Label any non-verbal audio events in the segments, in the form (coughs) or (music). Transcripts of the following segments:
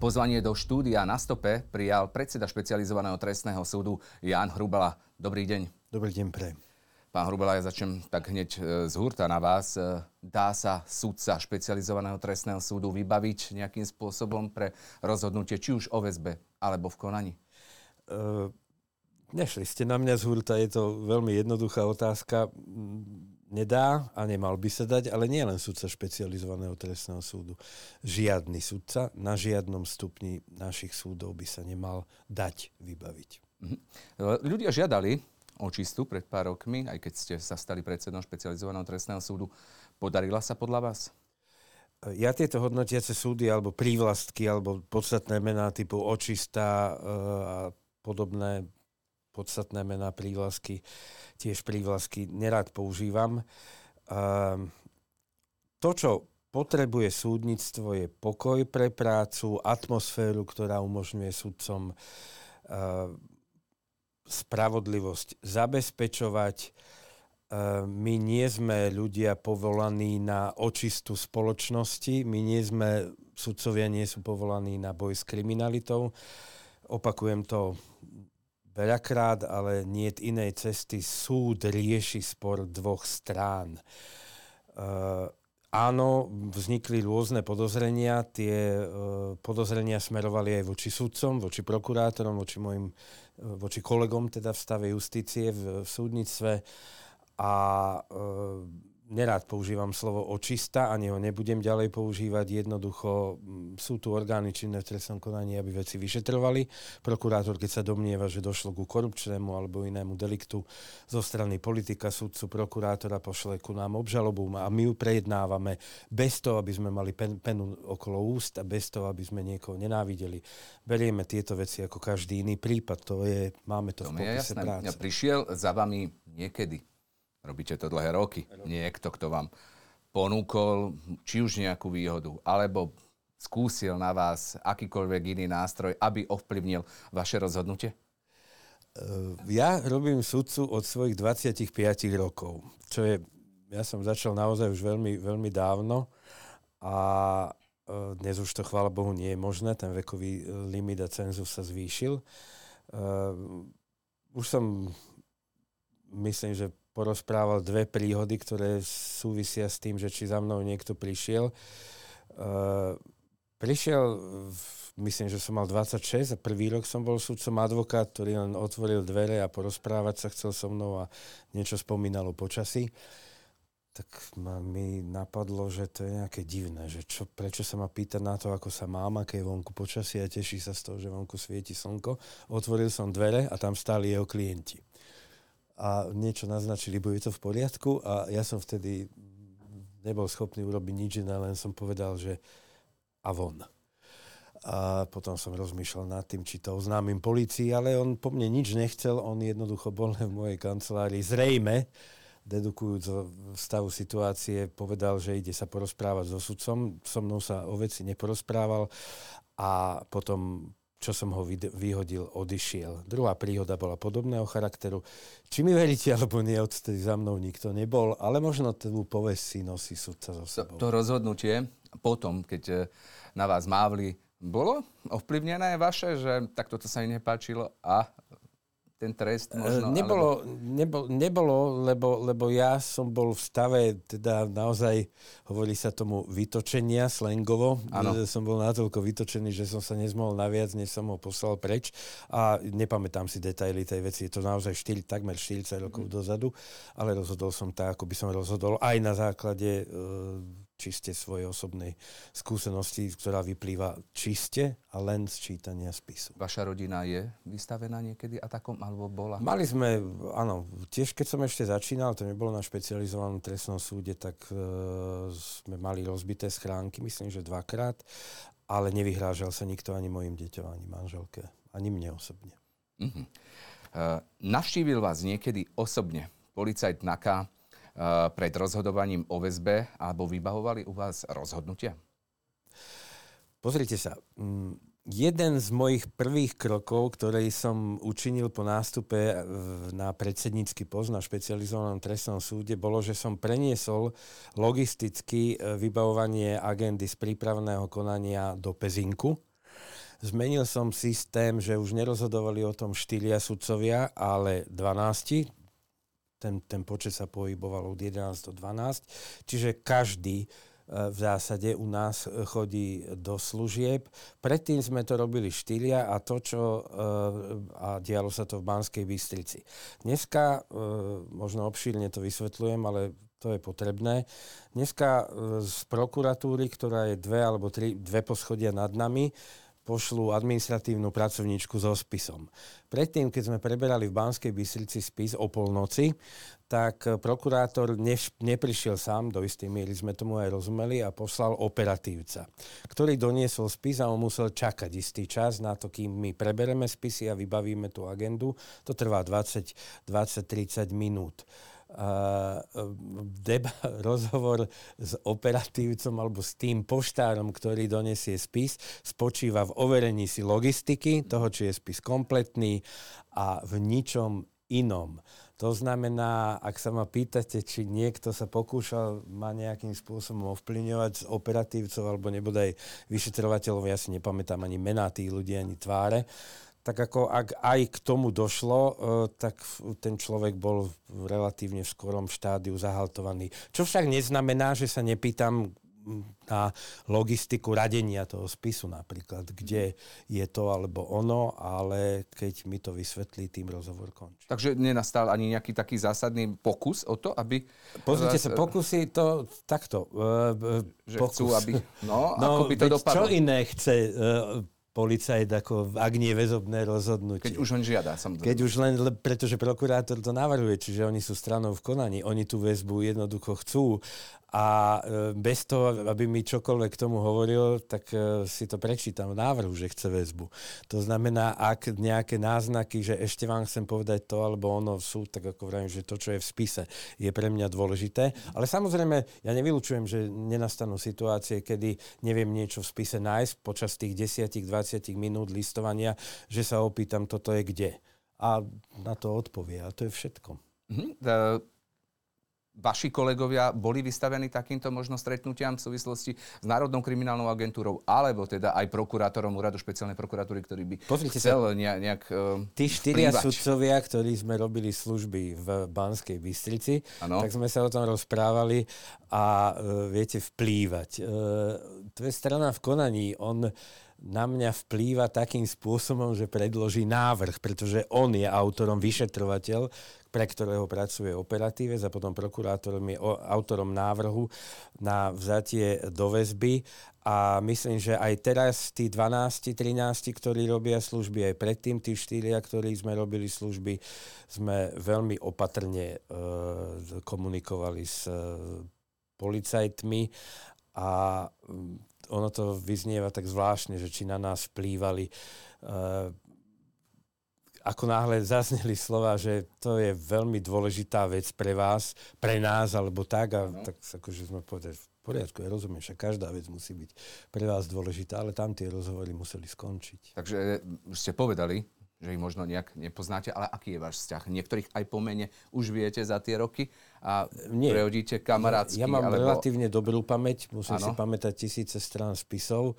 Pozvanie do štúdia na stope prijal predseda špecializovaného trestného súdu Jan Hrubala. Dobrý deň. Dobrý deň, pre. Pán Hrubala, ja začnem tak hneď e, z hurta na vás. E, dá sa súdca špecializovaného trestného súdu vybaviť nejakým spôsobom pre rozhodnutie, či už o väzbe alebo v konaní? Uh, nešli ste na mňa z hurta, je to veľmi jednoduchá otázka nedá a nemal by sa dať, ale nie len sudca špecializovaného trestného súdu. Žiadny sudca na žiadnom stupni našich súdov by sa nemal dať vybaviť. Mhm. Ľudia žiadali očistu pred pár rokmi, aj keď ste sa stali predsedom špecializovaného trestného súdu. Podarila sa podľa vás? Ja tieto hodnotiace súdy alebo prívlastky alebo podstatné mená typu očista eh, a podobné podstatné mená, prívlasky, tiež prívlasky nerad používam. Ehm, to, čo potrebuje súdnictvo, je pokoj pre prácu, atmosféru, ktorá umožňuje sudcom ehm, spravodlivosť zabezpečovať. Ehm, my nie sme ľudia povolaní na očistu spoločnosti, my nie sme, sudcovia nie sú povolaní na boj s kriminalitou. Opakujem to veľakrát, ale nie inej cesty. Súd rieši spor dvoch strán. Uh, áno, vznikli rôzne podozrenia. Tie uh, podozrenia smerovali aj voči sudcom, voči prokurátorom, voči mojim, uh, voči kolegom teda v stave justície, v, súdnictve. A nerád používam slovo očista, ani ho nebudem ďalej používať. Jednoducho sú tu orgány činné v trestnom konaní, aby veci vyšetrovali. Prokurátor, keď sa domnieva, že došlo ku korupčnému alebo inému deliktu zo strany politika, sudcu, prokurátora, pošle ku nám obžalobu a my ju prejednávame bez toho, aby sme mali pen, penu okolo úst a bez toho, aby sme niekoho nenávideli. Berieme tieto veci ako každý iný prípad. To je, máme to, to v popise práce. Ja prišiel za vami niekedy robíte to dlhé roky, niekto, kto vám ponúkol či už nejakú výhodu, alebo skúsil na vás akýkoľvek iný nástroj, aby ovplyvnil vaše rozhodnutie? Eh, ja robím sudcu od svojich 25 rokov, čo je, ja som začal naozaj už veľmi, veľmi dávno a eh, dnes už to, chvála Bohu, nie je možné, ten vekový eh, limit a cenzus sa zvýšil. Už som, myslím, že porozprával dve príhody, ktoré súvisia s tým, že či za mnou niekto prišiel. Uh, prišiel, myslím, že som mal 26 a prvý rok som bol súdcom advokát, ktorý len otvoril dvere a porozprávať sa chcel so mnou a niečo spomínal o počasí. Tak ma, mi napadlo, že to je nejaké divné, že čo, prečo sa ma pýta na to, ako sa mám, aké je vonku počasie a teší sa z toho, že vonku svieti slnko. Otvoril som dvere a tam stáli jeho klienti a niečo naznačili, bude to v poriadku a ja som vtedy nebol schopný urobiť nič iné, len som povedal, že a von. A potom som rozmýšľal nad tým, či to oznámim policii, ale on po mne nič nechcel, on jednoducho bol v mojej kancelárii. Zrejme, dedukujúc stavu situácie, povedal, že ide sa porozprávať so sudcom. So mnou sa o veci neporozprával a potom čo som ho vyhodil, odišiel. Druhá príhoda bola podobného charakteru. Či mi veríte, alebo nie, odtedy za mnou nikto nebol, ale možno tú povesť si nosí sudca zo sebou. To, to rozhodnutie potom, keď e, na vás mávli, bolo ovplyvnené vaše, že takto to sa im nepáčilo a ten trest možno? Nebolo, alebo... nebolo, nebolo lebo, lebo ja som bol v stave, teda naozaj, hovorí sa tomu vytočenia slangovo. Ano. Som bol natoľko vytočený, že som sa nezmohol naviac, než som ho poslal preč. A nepamätám si detaily tej veci. Je to naozaj 4, takmer 40 rokov mm. dozadu, ale rozhodol som tak, ako by som rozhodol aj na základe e, čiste svojej osobnej skúsenosti, ktorá vyplýva čiste a len z čítania spisu. Vaša rodina je vystavená niekedy atakom alebo bola? Mali sme, áno, tiež keď som ešte začínal, to nebolo na špecializovanom trestnom súde, tak e, sme mali rozbité schránky, myslím, že dvakrát, ale nevyhrážal sa nikto ani mojim deťom, ani manželke, ani mne osobne. Uh-huh. Uh, navštívil vás niekedy osobne policajt NAKA pred rozhodovaním o väzbe alebo vybavovali u vás rozhodnutia? Pozrite sa, mm, jeden z mojich prvých krokov, ktorý som učinil po nástupe na predsednícky post na špecializovanom trestnom súde, bolo, že som preniesol logisticky eh, vybavovanie agendy z prípravného konania do Pezinku Zmenil som systém, že už nerozhodovali o tom štyria sudcovia, ale 12. Ten, ten počet sa pohyboval od 11 do 12. Čiže každý v zásade u nás chodí do služieb. Predtým sme to robili štyria a to, čo e, a dialo sa to v Banskej Bystrici. Dneska, e, možno obšírne to vysvetľujem, ale to je potrebné. Dneska e, z prokuratúry, ktorá je dve alebo tri, dve poschodia nad nami, pošlú administratívnu pracovníčku so spisom. Predtým, keď sme preberali v Banskej Bystrici spis o polnoci, tak prokurátor neš, neprišiel sám, do istej miery sme tomu aj rozumeli a poslal operatívca, ktorý doniesol spis a on musel čakať istý čas na to, kým my prebereme spisy a vybavíme tú agendu. To trvá 20-30 minút deba, (laughs) rozhovor s operatívcom alebo s tým poštárom, ktorý donesie spis, spočíva v overení si logistiky, toho, či je spis kompletný a v ničom inom. To znamená, ak sa ma pýtate, či niekto sa pokúšal ma nejakým spôsobom ovplyvňovať z operatívcov alebo nebodaj vyšetrovateľov, ja si nepamätám ani mená tých ľudí, ani tváre, tak ako ak aj k tomu došlo, e, tak ten človek bol v relatívne v skorom štádiu zahaltovaný. Čo však neznamená, že sa nepýtam na logistiku radenia toho spisu napríklad, kde je to alebo ono, ale keď mi to vysvetlí, tým rozhovor končí. Takže nenastal ani nejaký taký zásadný pokus o to, aby... Pozrite sa, pokusy to takto. Že pokus. chcú, aby... No, no ako by to dopadlo? Čo iné chce policajt, ako, ak nie väzobné rozhodnutie. Keď už on žiada, samozrejme. Keď už len, pretože prokurátor to navrhuje, čiže oni sú stranou v konaní, oni tú väzbu jednoducho chcú a e, bez toho, aby mi čokoľvek k tomu hovoril, tak e, si to prečítam v návrhu, že chce väzbu. To znamená, ak nejaké náznaky, že ešte vám chcem povedať to alebo ono sú, tak ako vravím, že to, čo je v spise, je pre mňa dôležité. Ale samozrejme, ja nevylučujem, že nenastanú situácie, kedy neviem niečo v spise nájsť počas tých 10-20 minút listovania, že sa opýtam, toto je kde. A na to odpovie. A to je všetko. Mm-hmm vaši kolegovia boli vystavení takýmto možno stretnutiam v súvislosti s Národnou kriminálnou agentúrou, alebo teda aj prokurátorom úradu špeciálnej prokuratúry, ktorý by Pozrite chcel sa, nejak uh, Tí štyria vplývať. sudcovia, ktorí sme robili služby v Banskej Bystrici, ano. tak sme sa o tom rozprávali a uh, viete, vplývať. Uh, to je strana v konaní. On na mňa vplýva takým spôsobom, že predloží návrh, pretože on je autorom, vyšetrovateľ, pre ktorého pracuje operatíve a potom prokurátorom je autorom návrhu na vzatie do väzby. A myslím, že aj teraz tí 12, 13, ktorí robia služby, aj predtým tí štyria, ktorí sme robili služby, sme veľmi opatrne e, komunikovali s e, policajtmi. A mm, ono to vyznieva tak zvláštne, že či na nás vplývali e, ako náhle zazneli slova, že to je veľmi dôležitá vec pre vás, pre nás, alebo tak, a no. tak akože sme povedali, v poriadku, ja rozumiem, že každá vec musí byť pre vás dôležitá, ale tam tie rozhovory museli skončiť. Takže už ste povedali, že ich možno nejak nepoznáte, ale aký je váš vzťah? Niektorých aj po mene už viete za tie roky a Nie. prehodíte kamarátsky? Ja, ja mám alebo... relatívne dobrú pamäť, musím ano. si pamätať tisíce strán spisov. E,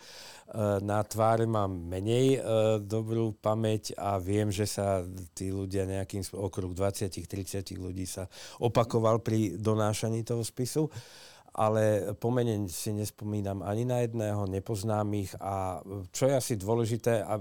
na tváre mám menej e, dobrú pamäť a viem, že sa tí ľudia nejakým okruh 20-30 ľudí sa opakoval pri donášaní toho spisu ale pomene si nespomínam ani na jedného, nepoznám ich a čo je asi dôležité, a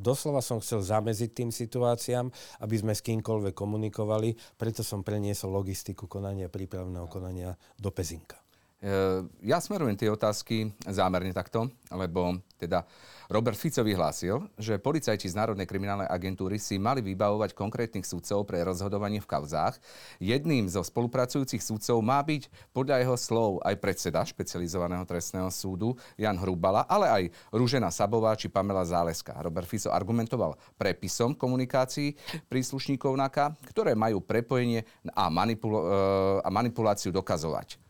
doslova som chcel zameziť tým situáciám, aby sme s kýmkoľvek komunikovali, preto som preniesol logistiku konania, prípravného konania do Pezinka. E, ja smerujem tie otázky zámerne takto, lebo teda Robert Fico vyhlásil, že policajti z Národnej kriminálnej agentúry si mali vybavovať konkrétnych sudcov pre rozhodovanie v kauzách. Jedným zo spolupracujúcich sudcov má byť podľa jeho slov aj predseda špecializovaného trestného súdu Jan Hrubala, ale aj Rúžena Sabová či Pamela Záleska. Robert Fico argumentoval prepisom komunikácií príslušníkov NAKA, ktoré majú prepojenie a, manipul- e, a manipuláciu dokazovať.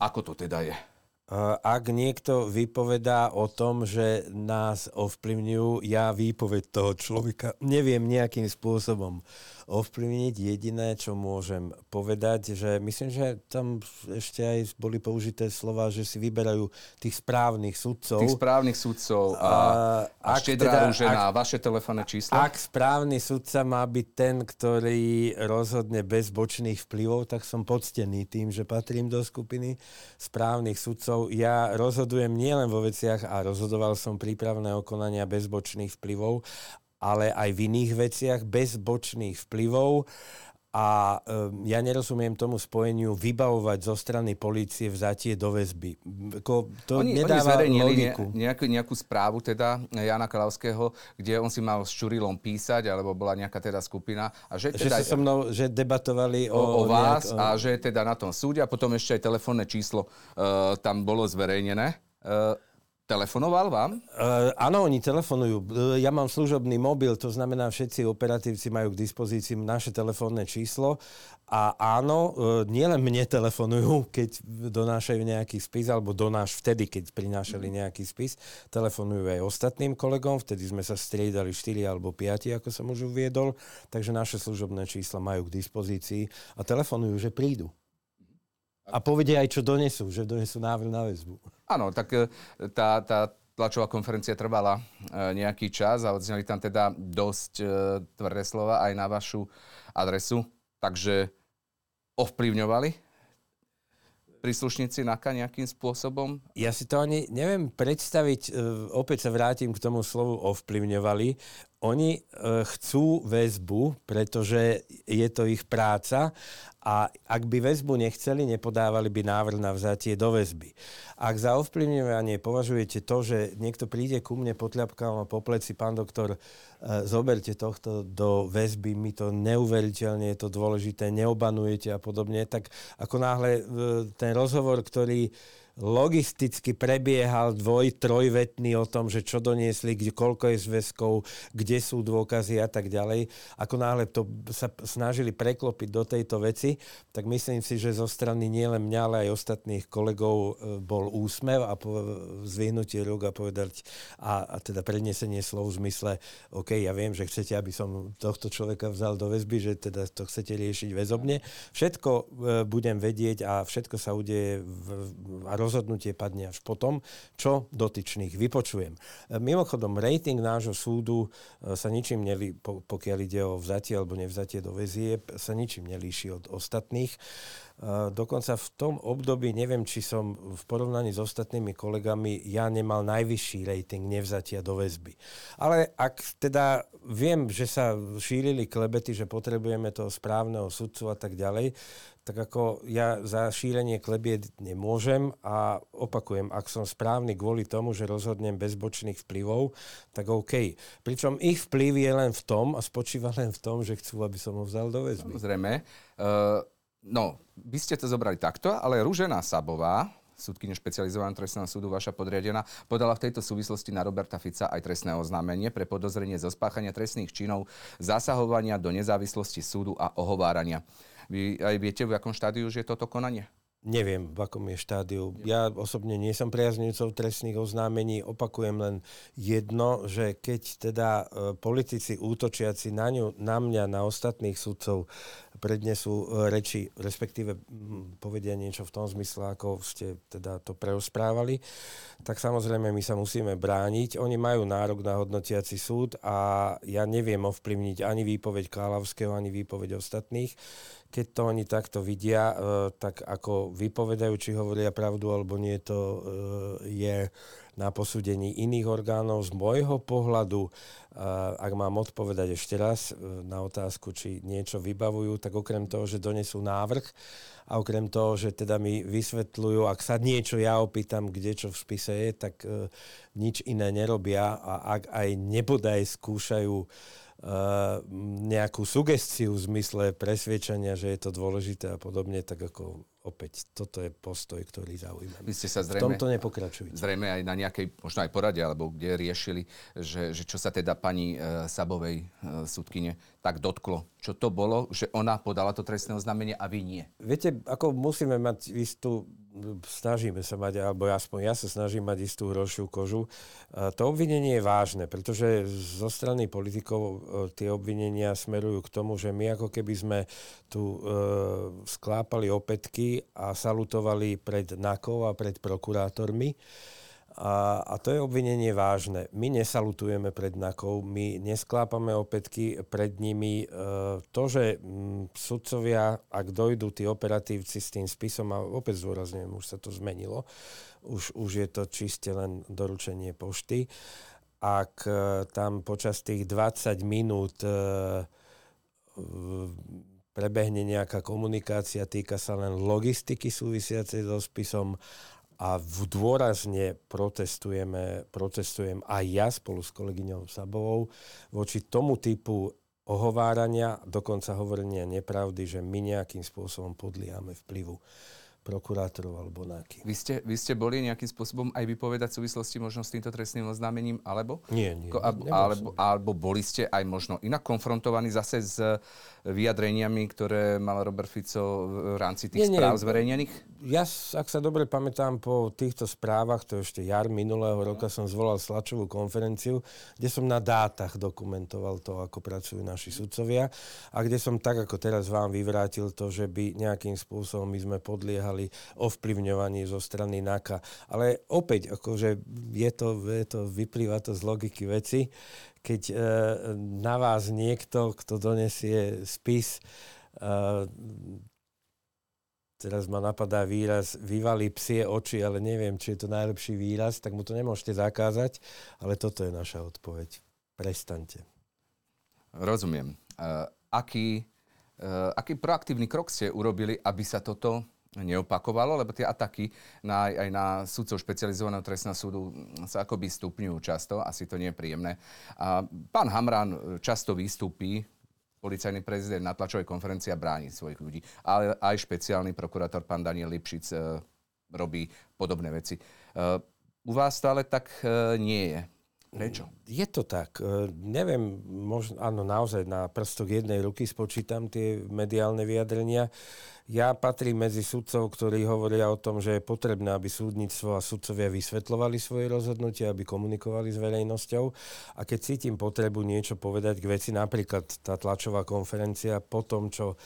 Ako to teda je? ak niekto vypovedá o tom, že nás ovplyvňujú, ja výpoveď toho človeka neviem nejakým spôsobom ovplyvniť. Jediné, čo môžem povedať, že myslím, že tam ešte aj boli použité slova, že si vyberajú tých správnych sudcov. Tých správnych sudcov a, a, a štedrá teda, rúžená, ak, vaše telefónne číslo? Ak správny sudca má byť ten, ktorý rozhodne bez bočných vplyvov, tak som poctený tým, že patrím do skupiny správnych sudcov. Ja rozhodujem nielen vo veciach a rozhodoval som prípravné okonania bez bočných vplyvov, ale aj v iných veciach bez bočných vplyvov. A um, ja nerozumiem tomu spojeniu vybavovať zo strany policie vzatie do väzby. Ko, to oni, nedáva oni logiku. Ne, nejakú, nejakú správu teda Jana Kalavského, kde on si mal s Čurilom písať, alebo bola nejaká teda skupina. A že, teda, že so mnou že debatovali o, o, o vás nejak, o... a že teda na tom súde a potom ešte aj telefónne číslo uh, tam bolo zverejnené. Uh, Telefonoval vám? Uh, áno, oni telefonujú. Uh, ja mám služobný mobil, to znamená, všetci operatívci majú k dispozícii naše telefónne číslo. A áno, uh, nielen mne telefonujú, keď donášajú nejaký spis, alebo donáš vtedy, keď prinášali mhm. nejaký spis. Telefonujú aj ostatným kolegom, vtedy sme sa striedali 4 alebo 5, ako som už uviedol. Takže naše služobné čísla majú k dispozícii a telefonujú, že prídu. A povedia aj, čo donesú, že donesú návrh na väzbu. Áno, tak e, tá, tá tlačová konferencia trvala e, nejaký čas a odzneli tam teda dosť e, tvrdé slova aj na vašu adresu. Takže ovplyvňovali príslušníci NAKA nejakým spôsobom? Ja si to ani neviem predstaviť, opäť sa vrátim k tomu slovu ovplyvňovali. Oni chcú väzbu, pretože je to ich práca a ak by väzbu nechceli, nepodávali by návrh na vzatie do väzby. Ak za ovplyvňovanie považujete to, že niekto príde ku mne potľapkám po pleci, pán doktor, e, zoberte tohto do väzby, mi to neuveriteľne je to dôležité, neobanujete a podobne, tak ako náhle e, ten rozhovor, ktorý logisticky prebiehal dvoj, trojvetný o tom, že čo doniesli, kde, koľko je zväzkov, kde sú dôkazy a tak ďalej. Ako náhle to sa snažili preklopiť do tejto veci, tak myslím si, že zo strany nielen mňa, ale aj ostatných kolegov e, bol úsmev a po, zvihnutie rúk a povedať a, a teda prednesenie slov v zmysle, OK, ja viem, že chcete, aby som tohto človeka vzal do väzby, že teda to chcete riešiť väzobne. Všetko e, budem vedieť a všetko sa udeje v, a roz rozhodnutie padne až potom, čo dotyčných vypočujem. E, mimochodom, rating nášho súdu e, sa ničím nelí, pokiaľ ide o vzatie alebo nevzatie do väzie, sa ničím nelíši od ostatných. Dokonca v tom období, neviem, či som v porovnaní s ostatnými kolegami, ja nemal najvyšší rating nevzatia do väzby. Ale ak teda viem, že sa šírili klebety, že potrebujeme toho správneho sudcu a tak ďalej, tak ako ja za šírenie klebiet nemôžem a opakujem, ak som správny kvôli tomu, že rozhodnem bez bočných vplyvov, tak OK. Pričom ich vplyv je len v tom a spočíva len v tom, že chcú, aby som ho vzal do väzby. Samozrejme. Uh No, vy ste to zobrali takto, ale Ružená Sabová, súdkyne špecializovaného trestného súdu, vaša podriadená, podala v tejto súvislosti na Roberta Fica aj trestné oznámenie pre podozrenie zo spáchania trestných činov, zasahovania do nezávislosti súdu a ohovárania. Vy aj viete, v akom štádiu už je toto konanie? Neviem, v akom je štádiu. Ja osobne nie som priaznivcov trestných oznámení. Opakujem len jedno, že keď teda e, politici útočiaci na ňu, na mňa, na ostatných sudcov prednesú e, reči, respektíve povedia niečo v tom zmysle, ako ste teda to preosprávali, tak samozrejme my sa musíme brániť. Oni majú nárok na hodnotiaci súd a ja neviem ovplyvniť ani výpoveď Kálavského, ani výpoveď ostatných keď to oni takto vidia, e, tak ako vypovedajú, či hovoria pravdu alebo nie, to e, je na posúdení iných orgánov. Z môjho pohľadu, e, ak mám odpovedať ešte raz na otázku, či niečo vybavujú, tak okrem toho, že donesú návrh a okrem toho, že teda mi vysvetľujú, ak sa niečo ja opýtam, kde čo v spise je, tak nič iné nerobia a ak aj nebodaj skúšajú nejakú sugestiu v zmysle presviečania, že je to dôležité a podobne, tak ako opäť, toto je postoj, ktorý zaujíma. Vy ste sa zrejme, v tomto nepokračujete. Zrejme aj na nejakej, možno aj porade, alebo kde riešili, že, že čo sa teda pani e, Sabovej e, súdkyne tak dotklo. Čo to bolo, že ona podala to trestné oznámenie a vy nie? Viete, ako musíme mať istú snažíme sa mať, alebo aspoň ja sa snažím mať istú hrošiu kožu. To obvinenie je vážne, pretože zo strany politikov e, tie obvinenia smerujú k tomu, že my ako keby sme tu e, sklápali opätky a salutovali pred NAKou a pred prokurátormi. A, a to je obvinenie vážne. My nesalutujeme pred NAKou, my nesklápame opätky pred nimi. E, to, že m, sudcovia, ak dojdú tí operatívci s tým spisom, a opäť zdôrazňujem, už sa to zmenilo, už, už je to čiste len doručenie pošty, ak e, tam počas tých 20 minút e, prebehne nejaká komunikácia, týka sa len logistiky súvisiacej so spisom a dôrazne protestujeme, protestujem aj ja spolu s kolegyňou Sabovou voči tomu typu ohovárania, dokonca hovorenia nepravdy, že my nejakým spôsobom podliame vplyvu prokurátorov alebo náky. Vy ste, vy ste boli nejakým spôsobom aj vypovedať v súvislosti možno s týmto trestným oznámením, alebo? Nie, nie. Ko, alebo, alebo boli ste aj možno inak konfrontovaní zase s vyjadreniami, ktoré mal Robert Fico v rámci tých nie, správ nie. zverejnených? Ja, ak sa dobre pamätám, po týchto správach, to ešte jar minulého roka, som zvolal slačovú konferenciu, kde som na dátach dokumentoval to, ako pracujú naši sudcovia a kde som tak, ako teraz vám vyvrátil to, že by nejakým spôsobom my sme podliehali ovplyvňovaní zo strany NAKA. Ale opäť, akože je to, je to, vyplýva to z logiky veci. Keď e, na vás niekto, kto donesie spis, e, teraz ma napadá výraz, vyvalí psie oči, ale neviem, či je to najlepší výraz, tak mu to nemôžete zakázať, ale toto je naša odpoveď. Prestaňte. Rozumiem. Uh, aký, uh, aký proaktívny krok ste urobili, aby sa toto neopakovalo, lebo tie ataky na, aj na súdcov špecializovaného trestného súdu sa akoby stupňujú často, asi to nie je príjemné. A pán Hamran často vystúpi, policajný prezident na tlačovej konferencii a bráni svojich ľudí. Ale aj špeciálny prokurátor pán Daniel Lipšic e, robí podobné veci. E, u vás stále tak e, nie je. Prečo? Je to tak. E, neviem, možno, áno, naozaj na prstok jednej ruky spočítam tie mediálne vyjadrenia. Ja patrím medzi sudcov, ktorí hovoria o tom, že je potrebné, aby súdnictvo a sudcovia vysvetľovali svoje rozhodnutia, aby komunikovali s verejnosťou. A keď cítim potrebu niečo povedať k veci, napríklad tá tlačová konferencia po tom, čo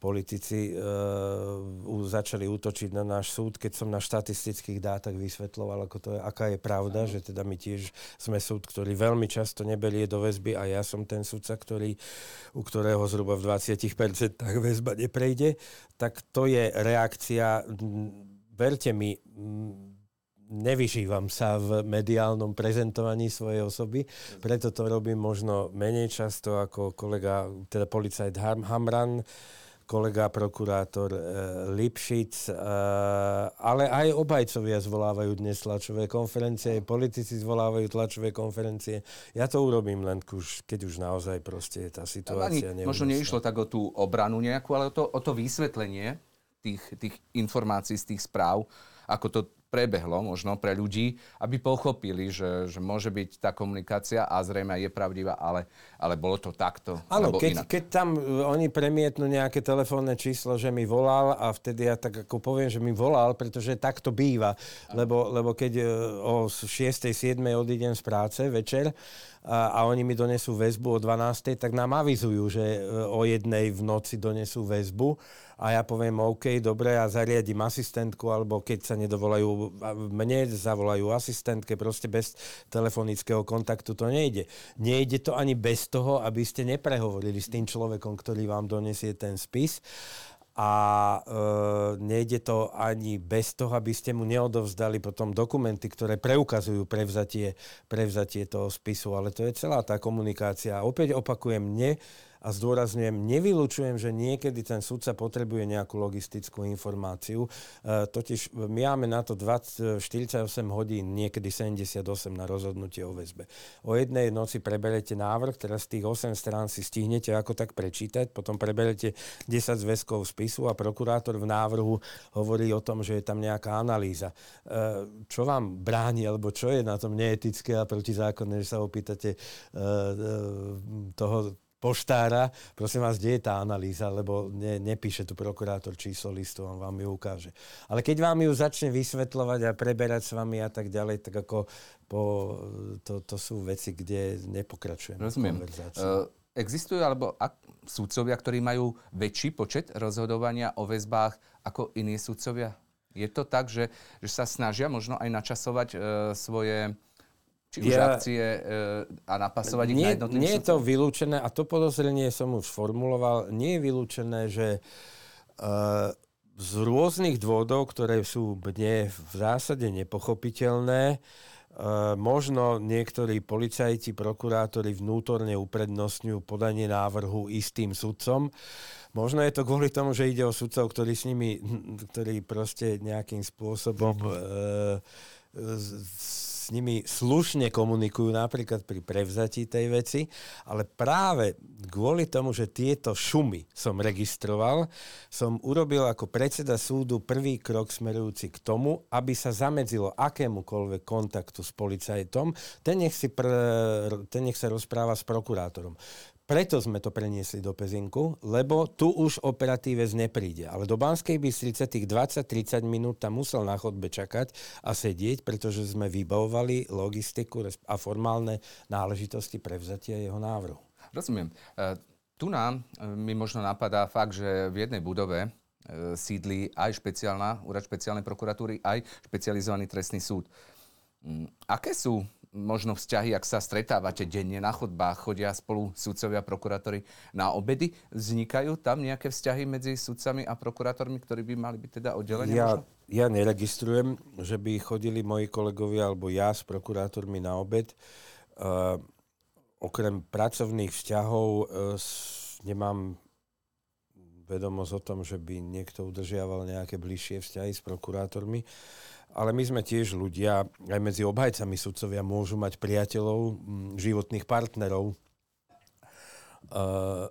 politici uh, začali útočiť na náš súd, keď som na štatistických dátach vysvetloval, ako to je, aká je pravda, že teda my tiež sme súd, ktorý veľmi často neberie do väzby a ja som ten súdca, ktorý, u ktorého zhruba v 20% väzba neprejde, tak to je reakcia, verte mi, nevyžívam sa v mediálnom prezentovaní svojej osoby, preto to robím možno menej často ako kolega, teda policajt Hamran, kolega prokurátor e, Lipšic, e, ale aj obajcovia zvolávajú dnes tlačové konferencie, aj politici zvolávajú tlačové konferencie. Ja to urobím len, keď už naozaj proste je tá situácia Ani, Možno neišlo tak o tú obranu nejakú, ale o to, o to vysvetlenie tých, tých informácií z tých správ, ako to prebehlo možno pre ľudí, aby pochopili, že, že môže byť tá komunikácia a zrejme je pravdivá, ale, ale bolo to takto. Áno, keď, keď tam e, oni premietnú nejaké telefónne číslo, že mi volal a vtedy ja tak ako poviem, že mi volal, pretože tak to býva. Lebo, lebo keď e, o 6. 7. odídem z práce večer, a, oni mi donesú väzbu o 12. tak nám avizujú, že e, o jednej v noci donesú väzbu a ja poviem OK, dobre, a zariadím asistentku, alebo keď sa nedovolajú mne, zavolajú asistentke, proste bez telefonického kontaktu to nejde. Nejde to ani bez toho, aby ste neprehovorili s tým človekom, ktorý vám donesie ten spis a e, nejde to ani bez toho, aby ste mu neodovzdali potom dokumenty, ktoré preukazujú prevzatie, prevzatie toho spisu. Ale to je celá tá komunikácia. Opäť opakujem, ne, a zdôrazňujem, nevylučujem, že niekedy ten sudca potrebuje nejakú logistickú informáciu. E, totiž my máme na to 20, 48 hodín, niekedy 78 na rozhodnutie o väzbe. O jednej noci preberete návrh, teraz tých 8 strán si stihnete ako tak prečítať, potom preberete 10 zväzkov spisu a prokurátor v návrhu hovorí o tom, že je tam nejaká analýza. E, čo vám bráni, alebo čo je na tom neetické a protizákonné, že sa opýtate e, e toho poštára, prosím vás, kde je tá analýza, lebo ne, nepíše tu prokurátor číslo listu, on vám ju ukáže. Ale keď vám ju začne vysvetľovať a preberať s vami a tak ďalej, tak ako po, to, to sú veci, kde nepokračujeme Rozumiem. Uh, existujú alebo ak, súdcovia, ktorí majú väčší počet rozhodovania o väzbách ako iní súdcovia? Je to tak, že, že sa snažia možno aj načasovať uh, svoje či už ja, akcie e, a napasovať ich nie, na jednotlivých Nie je to vylúčené, a to podozrenie som už formuloval, nie je vylúčené, že e, z rôznych dôvodov, ktoré sú mne v zásade nepochopiteľné, Uh, možno niektorí policajti, prokurátori vnútorne uprednostňujú podanie návrhu istým sudcom. Možno je to kvôli tomu, že ide o sudcov, ktorí s nimi, ktorí proste nejakým spôsobom uh, nimi slušne komunikujú napríklad pri prevzatí tej veci, ale práve kvôli tomu, že tieto šumy som registroval, som urobil ako predseda súdu prvý krok smerujúci k tomu, aby sa zamedzilo akémukoľvek kontaktu s policajtom, ten nech, si pr- ten nech sa rozpráva s prokurátorom. Preto sme to preniesli do Pezinku, lebo tu už operatívec nepríde. Ale do Banskej Bystrice tých 20-30 minút tam musel na chodbe čakať a sedieť, pretože sme vybavovali logistiku a formálne náležitosti prevzatia jeho návrhu. Rozumiem. E, tu nám e, mi možno napadá fakt, že v jednej budove e, sídli aj špeciálna, úrad špeciálnej prokuratúry, aj špecializovaný trestný súd. Mm, aké sú možno vzťahy, ak sa stretávate denne na chodbách, chodia spolu sudcovia a prokurátori na obedy, vznikajú tam nejaké vzťahy medzi sudcami a prokurátormi, ktorí by mali byť teda oddelení? Ja, ja neregistrujem, že by chodili moji kolegovia alebo ja s prokurátormi na obed. Uh, okrem pracovných vzťahov uh, nemám vedomosť o tom, že by niekto udržiaval nejaké bližšie vzťahy s prokurátormi. Ale my sme tiež ľudia, aj medzi obhajcami sudcovia môžu mať priateľov, životných partnerov. Uh,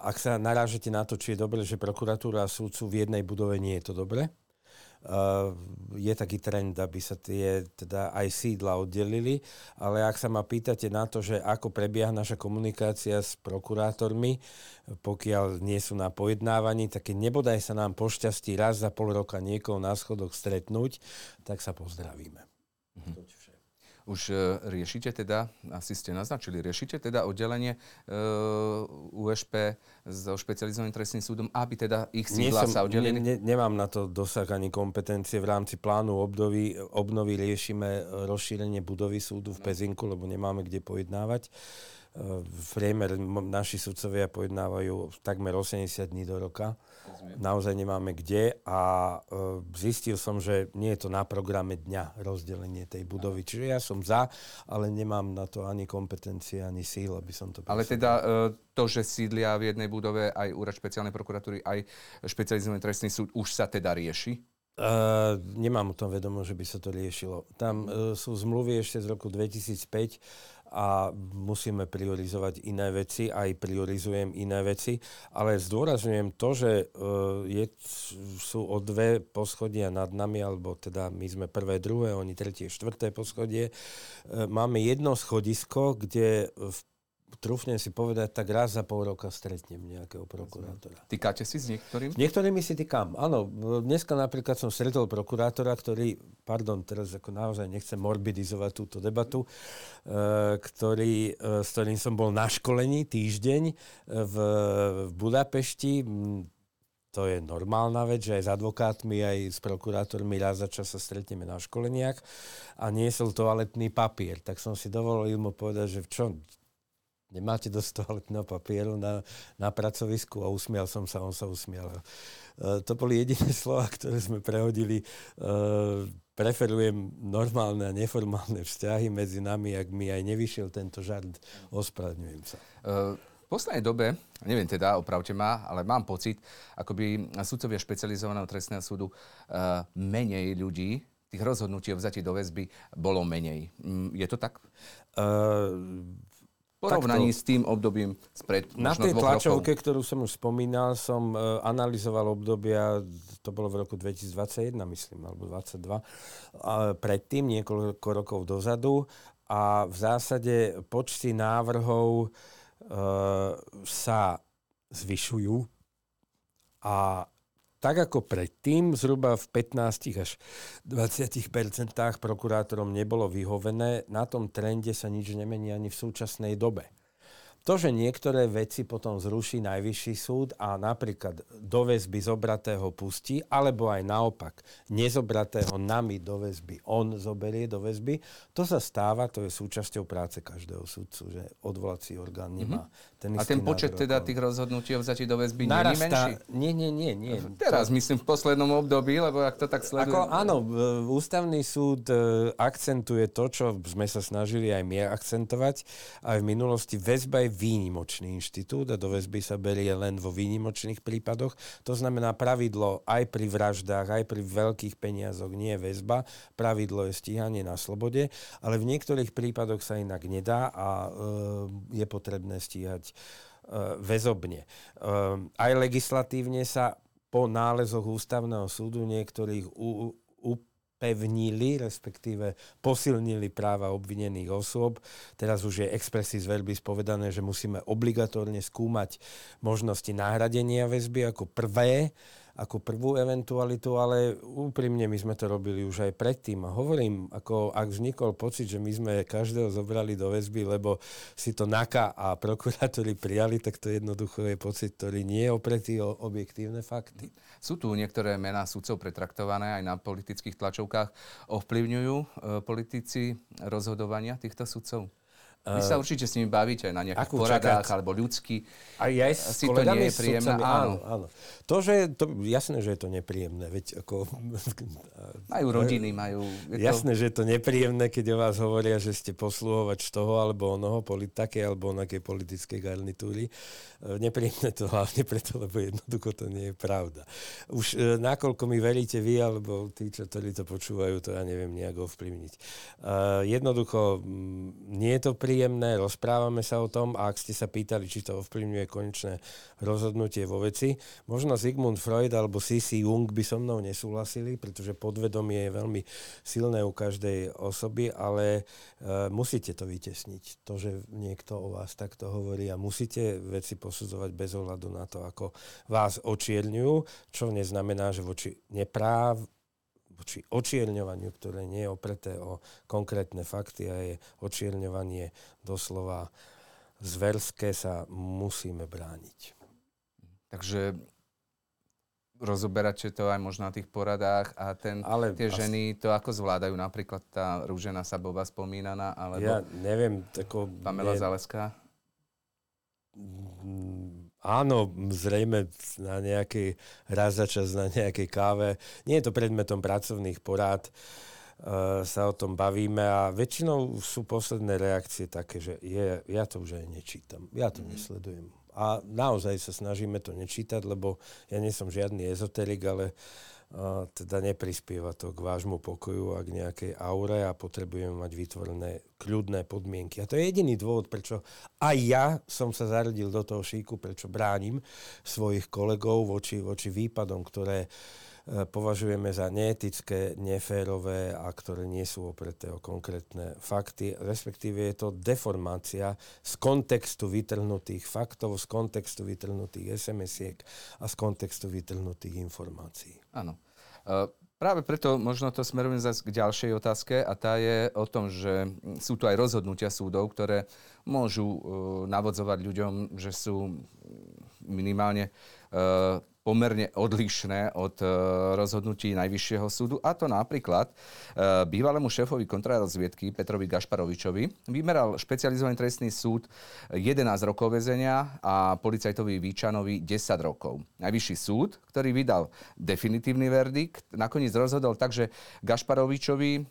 ak sa narážete na to, či je dobre, že prokuratúra a súdcu v jednej budove, nie je to dobre je taký trend, aby sa tie teda aj sídla oddelili, ale ak sa ma pýtate na to, že ako prebieha naša komunikácia s prokurátormi, pokiaľ nie sú na pojednávaní, tak nebodaj sa nám pošťastí raz za pol roka niekoho na schodoch stretnúť, tak sa pozdravíme. Mhm. Už e, riešite teda, asi ste naznačili, riešite teda oddelenie e, USP so špecializovaným trestným súdom, aby teda ich sídla sa oddelili? Ne, ne, nemám na to dosah ani kompetencie. V rámci plánu obnovy, obnovy riešime rozšírenie budovy súdu v Pezinku, lebo nemáme kde pojednávať. V priemer naši sudcovia pojednávajú takmer 80 dní do roka. Naozaj nemáme kde a e, zistil som, že nie je to na programe dňa rozdelenie tej budovy. Čiže ja som za, ale nemám na to ani kompetencie, ani síl, aby som to... Ale teda e, to, že sídlia v jednej budove aj úrad špeciálnej prokuratúry, aj špecializovaný trestný súd, už sa teda rieši? Uh, nemám o tom vedomo, že by sa to riešilo. Tam uh, sú zmluvy ešte z roku 2005 a musíme priorizovať iné veci, aj priorizujem iné veci, ale zdôrazňujem to, že uh, je, sú o dve poschodia nad nami, alebo teda my sme prvé, druhé, oni tretie, štvrté poschodie. Uh, máme jedno schodisko, kde v trúfnem si povedať, tak raz za pol roka stretnem nejakého prokurátora. Týkate si s niektorým? S niektorými si týkam, áno. Dneska napríklad som stretol prokurátora, ktorý, pardon, teraz ako naozaj nechcem morbidizovať túto debatu, e, ktorý, e, s ktorým som bol na školení týždeň e, v, v Budapešti. To je normálna vec, že aj s advokátmi, aj s prokurátormi raz za čas sa stretneme na školeniach a niesol toaletný papier. Tak som si dovolil mu povedať, že v čom, nemáte dosť toaletného papieru na, na pracovisku a usmial som sa, on sa usmial. Uh, to boli jediné (laughs) slova, ktoré sme prehodili. Uh, preferujem normálne a neformálne vzťahy medzi nami, ak mi aj nevyšiel tento žart, ospravedňujem sa. Uh, v poslednej dobe, neviem teda, opravte ma, ale mám pocit, ako by sudcovia špecializovaného trestného súdu uh, menej ľudí tých rozhodnutí o vzati do väzby bolo menej. Mm, je to tak? Uh, porovnaní Takto, s tým obdobím spred Na tej tlačovke, rokov. ktorú som už spomínal, som uh, analyzoval obdobia, to bolo v roku 2021, myslím, alebo 2022, uh, predtým, niekoľko rokov dozadu a v zásade počty návrhov sa zvyšujú a tak ako predtým, zhruba v 15 až 20% prokurátorom nebolo vyhovené, na tom trende sa nič nemení ani v súčasnej dobe. To, že niektoré veci potom zruší najvyšší súd a napríklad do väzby zobratého pustí, alebo aj naopak, nezobratého nami do väzby, on zoberie do väzby, to sa stáva, to je súčasťou práce každého súdcu, že odvolací orgán nemá mm-hmm. ten A ten počet teda tých rozhodnutí o vzati do väzby nie je menší? Nie, nie, nie. nie. Teraz to... myslím v poslednom období, lebo ak to tak sleduje. Ako, áno, ústavný súd e, akcentuje to, čo sme sa snažili aj my akcentovať aj v minulosti. Väzba je výnimočný inštitút a do väzby sa berie len vo výnimočných prípadoch. To znamená pravidlo aj pri vraždách, aj pri veľkých peniazoch nie je väzba. Pravidlo je stíhanie na slobode, ale v niektorých prípadoch sa inak nedá a e, je potrebné stíhať e, väzobne. E, aj legislatívne sa po nálezoch ústavného súdu niektorých u, u, pevnili, respektíve posilnili práva obvinených osôb. Teraz už je expressis verbis povedané, že musíme obligatórne skúmať možnosti nahradenia väzby ako prvé ako prvú eventualitu, ale úprimne my sme to robili už aj predtým. A hovorím, ako ak vznikol pocit, že my sme každého zobrali do väzby, lebo si to NAKA a prokurátori prijali, tak to jednoducho je pocit, ktorý nie je opretý o objektívne fakty. Sú tu niektoré mená sudcov pretraktované aj na politických tlačovkách. Ovplyvňujú e, politici rozhodovania týchto sudcov? Vy sa určite s nimi bavíte na nejakých Akú poradách čakať? alebo ľudský. A ja si to nie je príjemné. Áno, áno. To, že to, jasné, že je to nepríjemné. Veď ako, (laughs) majú rodiny, majú... Je jasné, to... že je to nepríjemné, keď o vás hovoria, že ste posluhovač toho alebo onoho, také alebo onakej politickej garnitúry. E, nepríjemné to hlavne preto, lebo jednoducho to nie je pravda. Už nakoľko mi veríte vy, alebo tí, čo, ktorí to počúvajú, to ja neviem nejak ovplyvniť. Jednoducho, nie je to príjemné príjemné, rozprávame sa o tom a ak ste sa pýtali, či to ovplyvňuje konečné rozhodnutie vo veci, možno Sigmund Freud alebo C.C. Jung by so mnou nesúhlasili, pretože podvedomie je veľmi silné u každej osoby, ale e, musíte to vytesniť. To, že niekto o vás takto hovorí a musíte veci posudzovať bez ohľadu na to, ako vás očierňujú, čo neznamená, že voči nepráv, voči očierňovaniu, ktoré nie je opreté o konkrétne fakty a je očierňovanie doslova zverské, sa musíme brániť. Takže rozoberáte to aj možno na tých poradách a ten, Ale tie ženy to ako zvládajú? Napríklad tá Rúžena Sabová spomínaná, alebo ja neviem, tako, Pamela ne... Zaleská? Áno, zrejme na nejakej, raz za čas na nejakej káve. Nie je to predmetom pracovných porád, uh, sa o tom bavíme a väčšinou sú posledné reakcie také, že je, ja to už aj nečítam, ja to mm. nesledujem. A naozaj sa snažíme to nečítať, lebo ja nie som žiadny ezoterik, ale uh, teda neprispieva to k vášmu pokoju a k nejakej aure a potrebujeme mať vytvorené kľudné podmienky. A to je jediný dôvod, prečo aj ja som sa zaradil do toho šíku, prečo bránim svojich kolegov voči, voči výpadom, ktoré e, považujeme za neetické, neférové a ktoré nie sú opreté o konkrétne fakty. Respektíve je to deformácia z kontextu vytrhnutých faktov, z kontextu vytrhnutých SMS-iek a z kontextu vytrhnutých informácií. Áno. Uh, práve preto možno to smerujem zase k ďalšej otázke a tá je o tom, že sú tu aj rozhodnutia súdov, ktoré môžu uh, navodzovať ľuďom, že sú minimálne uh, pomerne odlišné od e, rozhodnutí Najvyššieho súdu. A to napríklad e, bývalému šéfovi kontrarozviedky Petrovi Gašparovičovi vymeral špecializovaný trestný súd 11 rokov väzenia a policajtovi Výčanovi 10 rokov. Najvyšší súd, ktorý vydal definitívny verdikt, nakoniec rozhodol tak, že Gašparovičovi e,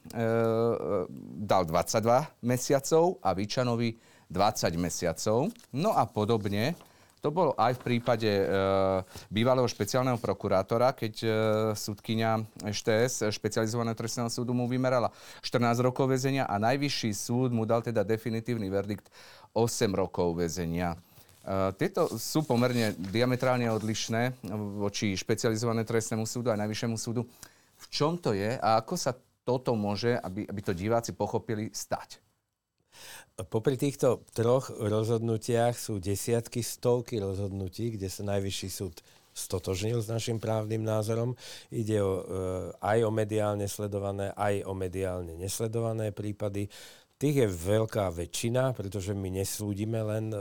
dal 22 mesiacov a Výčanovi 20 mesiacov. No a podobne to bolo aj v prípade e, bývalého špeciálneho prokurátora, keď e, súdkynia ŠTS, špecializovaného trestného súdu, mu vymerala 14 rokov väzenia a najvyšší súd mu dal teda definitívny verdikt 8 rokov väzenia. E, tieto sú pomerne diametrálne odlišné voči špecializovanému trestnému súdu a najvyššiemu súdu. V čom to je a ako sa toto môže, aby, aby to diváci pochopili, stať? Popri týchto troch rozhodnutiach sú desiatky, stovky rozhodnutí, kde sa Najvyšší súd stotožnil s našim právnym názorom. Ide o, e, aj o mediálne sledované, aj o mediálne nesledované prípady. Tých je veľká väčšina, pretože my nesúdime len e,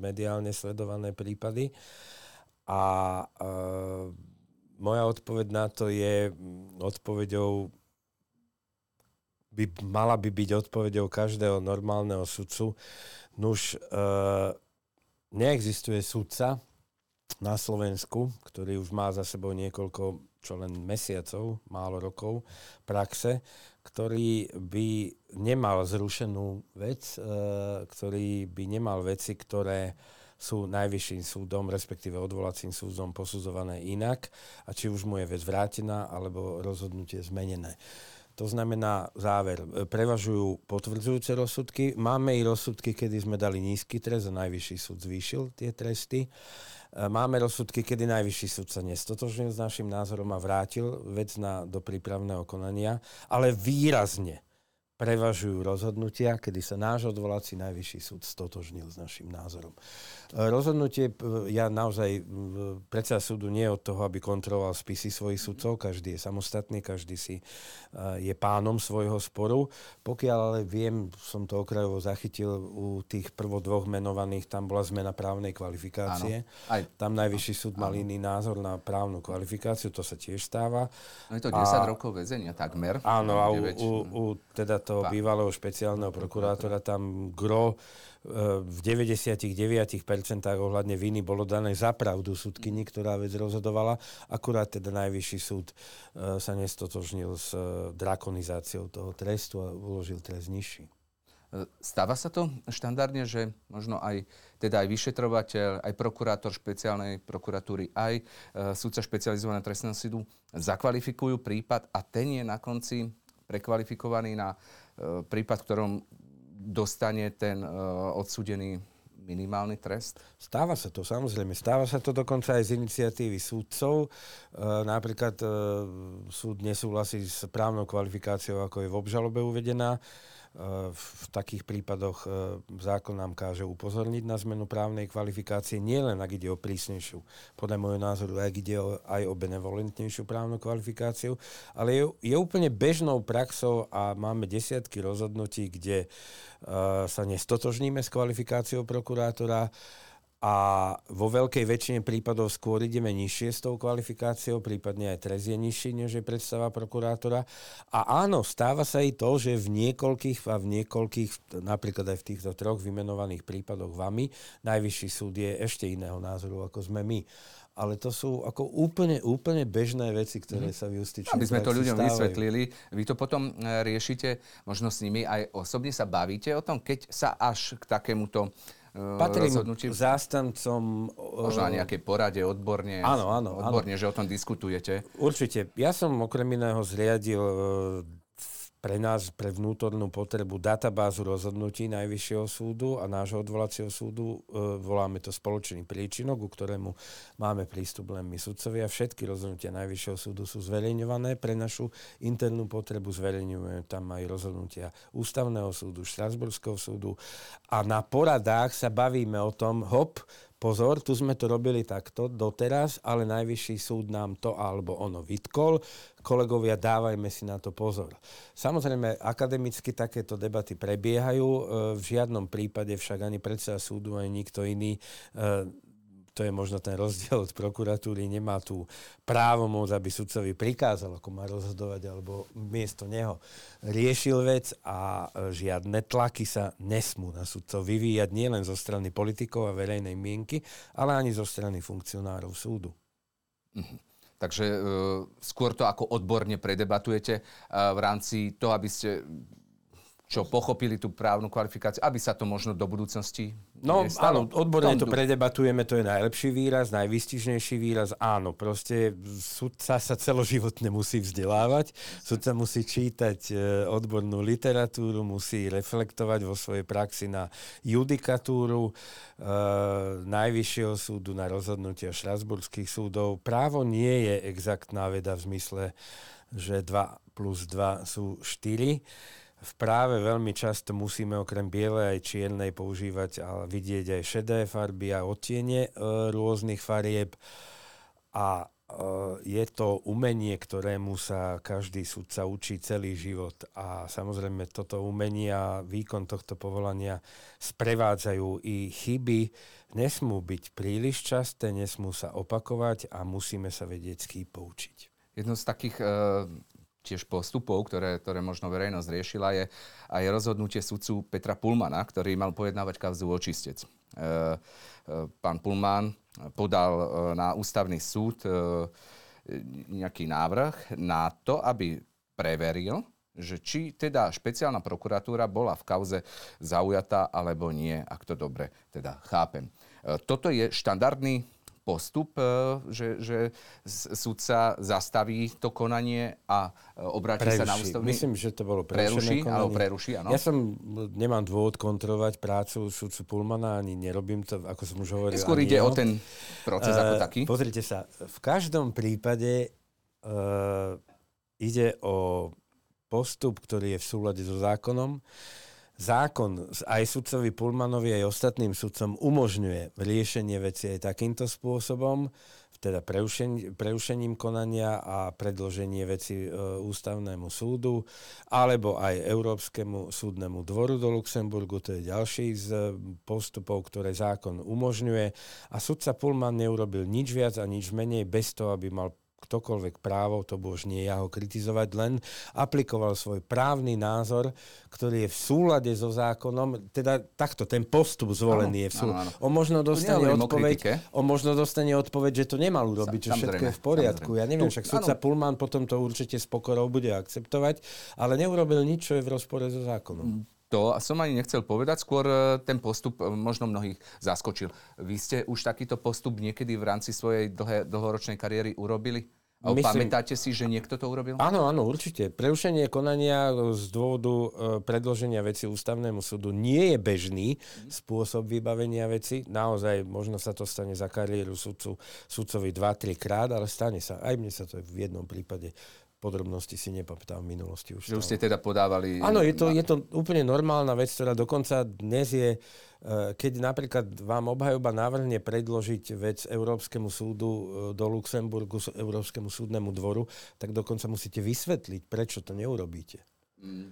mediálne sledované prípady. A e, moja odpoveď na to je odpoveďou by mala by byť odpovedou každého normálneho sudcu. Nuž, e, neexistuje sudca na Slovensku, ktorý už má za sebou niekoľko, čo len mesiacov, málo rokov praxe, ktorý by nemal zrušenú vec, e, ktorý by nemal veci, ktoré sú najvyšším súdom, respektíve odvolacím súdom posudzované inak a či už mu je vec vrátená alebo rozhodnutie zmenené. To znamená záver. Prevažujú potvrdzujúce rozsudky. Máme i rozsudky, kedy sme dali nízky trest a najvyšší súd zvýšil tie tresty. Máme rozsudky, kedy najvyšší súd sa nestotožnil s našim názorom a vrátil vec na, do prípravného konania, ale výrazne prevažujú rozhodnutia, kedy sa náš odvolací najvyšší súd stotožnil s našim názorom. E, rozhodnutie, ja naozaj, predseda súdu nie od toho, aby kontroloval spisy svojich sudcov, každý je samostatný, každý si e, je pánom svojho sporu. Pokiaľ ale viem, som to okrajovo zachytil u tých prvo dvoch menovaných, tam bola zmena právnej kvalifikácie. Aj, tam najvyšší súd mal iný názor na právnu kvalifikáciu, to sa tiež stáva. No je to 10 a, rokov väzenia, takmer. Áno, a u, u, u teda to toho bývalého špeciálneho prokurátora tam gro e, v 99% ohľadne viny bolo dané za pravdu súdkyni, ktorá vec rozhodovala. Akurát teda najvyšší súd e, sa nestotožnil s e, drakonizáciou toho trestu a uložil trest nižší. Stáva sa to štandardne, že možno aj, teda aj vyšetrovateľ, aj prokurátor špeciálnej prokuratúry, aj e, súdca špecializovaného trestného súdu zakvalifikujú prípad a ten je na konci prekvalifikovaný na prípad, v ktorom dostane ten e, odsudený minimálny trest? Stáva sa to, samozrejme. Stáva sa to dokonca aj z iniciatívy súdcov. E, napríklad e, súd nesúhlasí s právnou kvalifikáciou, ako je v obžalobe uvedená. V takých prípadoch e, zákon nám káže upozorniť na zmenu právnej kvalifikácie, nielen ak ide o prísnejšiu, podľa môjho názoru, ak ide o, aj o benevolentnejšiu právnu kvalifikáciu, ale je, je úplne bežnou praxou a máme desiatky rozhodnutí, kde uh, sa nestotožníme s kvalifikáciou prokurátora, a vo veľkej väčšine prípadov skôr ideme nižšie s tou kvalifikáciou, prípadne aj trest je nižší, než je predstava prokurátora. A áno, stáva sa i to, že v niekoľkých a v niekoľkých, napríklad aj v týchto troch vymenovaných prípadoch vami, najvyšší súd je ešte iného názoru, ako sme my ale to sú ako úplne, úplne bežné veci, ktoré mm. sa v justičnej Aby sme to ľuďom stávajú. vysvetlili, vy to potom e, riešite, možno s nimi aj osobne sa bavíte o tom, keď sa až k takémuto Patrím rozhodnutí. zástancom... Možno na nejakej porade odborne, áno, áno, odborne áno. že o tom diskutujete. Určite. Ja som okrem iného zriadil pre nás, pre vnútornú potrebu databázu rozhodnutí Najvyššieho súdu a nášho odvolacieho súdu. E, voláme to spoločný príčinok, ku ktorému máme prístup len my sudcovia. Všetky rozhodnutia Najvyššieho súdu sú zverejňované. Pre našu internú potrebu zverejňujeme tam aj rozhodnutia Ústavného súdu, Štrasburského súdu. A na poradách sa bavíme o tom, hop, pozor, tu sme to robili takto doteraz, ale najvyšší súd nám to alebo ono vytkol. Kolegovia, dávajme si na to pozor. Samozrejme, akademicky takéto debaty prebiehajú. E, v žiadnom prípade však ani predseda súdu, ani nikto iný e, to je možno ten rozdiel od prokuratúry, nemá tú právomoc, aby sudcovi prikázal, ako má rozhodovať, alebo miesto neho riešil vec a e, žiadne tlaky sa nesmú na sudcov vyvíjať nielen zo strany politikov a verejnej mienky, ale ani zo strany funkcionárov súdu. Mhm. Takže e, skôr to ako odborne predebatujete e, v rámci toho, aby ste čo pochopili tú právnu kvalifikáciu, aby sa to možno do budúcnosti No áno, odborne to predebatujeme, to je najlepší výraz, najvystižnejší výraz. Áno, proste sudca sa celoživotne musí vzdelávať, sudca musí čítať e, odbornú literatúru, musí reflektovať vo svojej praxi na judikatúru e, Najvyššieho súdu, na rozhodnutia štrasburských súdov. Právo nie je exaktná veda v zmysle, že 2 plus 2 sú 4 v práve veľmi často musíme okrem bielej aj čiernej používať a vidieť aj šedé farby a odtiene e, rôznych farieb. A e, je to umenie, ktorému sa každý sudca učí celý život. A samozrejme toto umenie a výkon tohto povolania sprevádzajú i chyby. Nesmú byť príliš časté, nesmú sa opakovať a musíme sa s poučiť. Jedno z takých uh, tiež postupov, ktoré, ktoré možno verejnosť riešila, je aj rozhodnutie sudcu Petra Pulmana, ktorý mal pojednávať kauzu očistec. E, e, pán Pulman podal e, na ústavný súd nejaký návrh na to, aby preveril, že či teda špeciálna prokuratúra bola v kauze zaujatá alebo nie, ak to dobre teda chápem. Toto je štandardný postup, e, že, že sudca zastaví to konanie a e, obráti preruší. sa na ústavný... Myslím, že to bolo preruší, konanie. preruší, áno. Ja som, nemám dôvod kontrolovať prácu sudcu Pulmana, ani nerobím to, ako som už hovoril. Skôr ide o ten proces uh, ako taký. Pozrite sa, v každom prípade uh, ide o postup, ktorý je v súlade so zákonom zákon aj sudcovi Pulmanovi, aj ostatným sudcom umožňuje riešenie veci aj takýmto spôsobom, teda preušen, preušením konania a predloženie veci e, ústavnému súdu, alebo aj Európskemu súdnemu dvoru do Luxemburgu, to je ďalší z postupov, ktoré zákon umožňuje. A sudca Pullman neurobil nič viac a nič menej bez toho, aby mal ktokoľvek právo, to už nie ja ho kritizovať, len aplikoval svoj právny názor, ktorý je v súlade so zákonom, teda takto, ten postup zvolený je v súlade. On možno dostane odpoveď, on možno dostane odpoveď, že to nemal urobiť, Sa, že všetko je v poriadku. Samozrejme. Ja neviem, však sudca Pullman potom to určite s pokorou bude akceptovať, ale neurobil nič, čo je v rozpore so zákonom. Mm to som ani nechcel povedať, skôr e, ten postup e, možno mnohých zaskočil. Vy ste už takýto postup niekedy v rámci svojej dlhé, dlhoročnej kariéry urobili? A Myslím, pamätáte si, že niekto to urobil? Áno, áno, určite. Preušenie konania z dôvodu e, predloženia veci ústavnému súdu nie je bežný mm. spôsob vybavenia veci. Naozaj, možno sa to stane za kariéru sudcu, sudcovi 2-3 krát, ale stane sa. Aj mne sa to v jednom prípade podrobnosti si nepamätám v minulosti. Už že už ste teda podávali... Áno, je to, je to úplne normálna vec, ktorá dokonca dnes je Eh, keď napríklad vám obhajoba navrhne predložiť vec Európskemu súdu eh, do Luxemburgu, Európskemu súdnemu dvoru, tak dokonca musíte vysvetliť, prečo to neurobíte. Mm.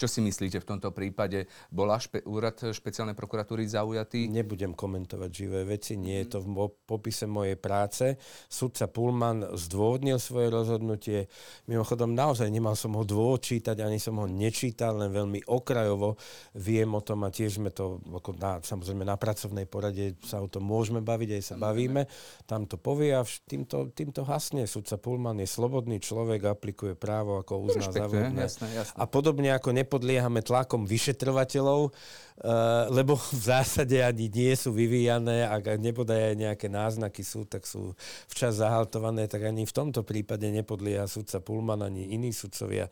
Čo si myslíte v tomto prípade? Bola špe- úrad špeciálnej prokuratúry zaujatý? Nebudem komentovať živé veci, nie je to v popise mojej práce. Sudca Pullman zdôvodnil svoje rozhodnutie. Mimochodom, naozaj nemal som ho dôvod čítať, ani som ho nečítal, len veľmi okrajovo viem o tom a tiež sme to, ako na, samozrejme na pracovnej porade sa o tom môžeme baviť, aj sa bavíme. Tam to povie a týmto, týmto hasne. Sudca Pullman je slobodný človek, aplikuje právo, ako uzná za A podobne ako ne nepodliehame tlakom vyšetrovateľov, eh, lebo v zásade ani nie sú vyvíjané, ak nepodajú nejaké náznaky sú, tak sú včas zahaltované, tak ani v tomto prípade nepodlieha sudca Pullman, ani iní sudcovia,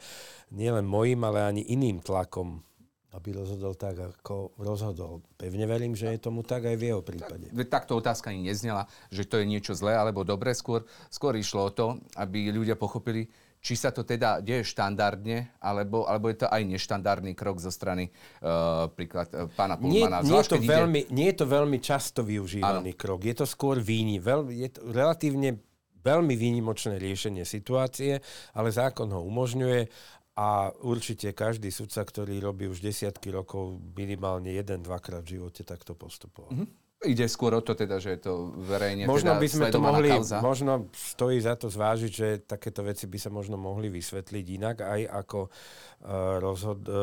nielen mojim, ale ani iným tlakom aby rozhodol tak, ako rozhodol. Pevne verím, že je tomu tak aj v jeho prípade. Takto otázka ani neznela, že to je niečo zlé alebo dobré. Skôr, skôr išlo o to, aby ľudia pochopili, či sa to teda deje štandardne, alebo, alebo je to aj neštandardný krok zo strany uh, príklad uh, pána Pulmana. Nie, nie, je to veľmi, ide... nie je to veľmi často využívaný ano. krok. Je to skôr výni, veľ, je to relatívne veľmi výnimočné riešenie situácie, ale zákon ho umožňuje a určite každý sudca, ktorý robí už desiatky rokov, minimálne jeden, dvakrát v živote takto postupoval. Mm-hmm. Ide skôr o to teda, že je to verejne možno teda by sme to mohli, kauza. Možno stojí za to zvážiť, že takéto veci by sa možno mohli vysvetliť inak, aj ako uh, rozhod, uh,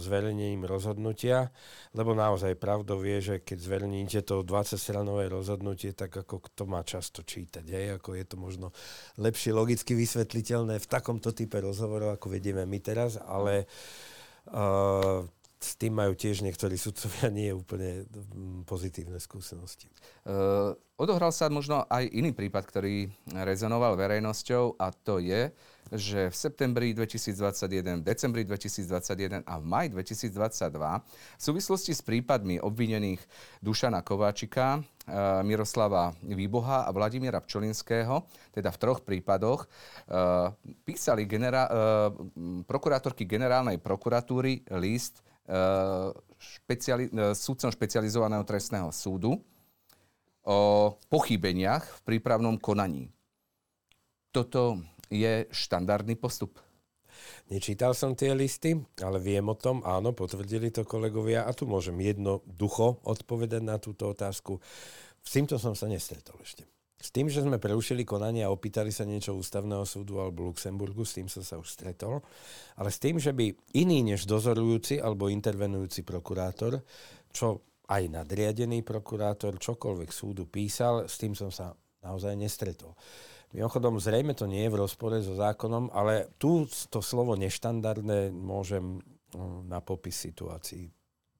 zverejnením rozhodnutia, lebo naozaj pravdou vie, že keď zverejníte to 20-stranové rozhodnutie, tak ako kto má často čítať, aj? ako je to možno lepšie logicky vysvetliteľné v takomto type rozhovorov, ako vedieme my teraz, ale uh, s tým majú tiež niektorí sudcovia nie úplne mm, pozitívne skúsenosti. Uh, odohral sa možno aj iný prípad, ktorý rezonoval verejnosťou a to je, že v septembri 2021, decembri 2021 a v maj 2022 v súvislosti s prípadmi obvinených Dušana Kováčika, uh, Miroslava Výboha a Vladimíra Pčolinského, teda v troch prípadoch, uh, písali genera- prokurátorky generálnej prokuratúry list špeciali- súdcom špecializovaného trestného súdu o pochybeniach v prípravnom konaní. Toto je štandardný postup. Nečítal som tie listy, ale viem o tom, áno, potvrdili to kolegovia a tu môžem jednoducho odpovedať na túto otázku. S týmto som sa nestretol ešte. S tým, že sme prerušili konanie a opýtali sa niečo ústavného súdu alebo Luxemburgu, s tým som sa už stretol, ale s tým, že by iný než dozorujúci alebo intervenujúci prokurátor, čo aj nadriadený prokurátor, čokoľvek súdu písal, s tým som sa naozaj nestretol. Mimochodom, zrejme to nie je v rozpore so zákonom, ale tu to slovo neštandardné môžem mm, na popis situácií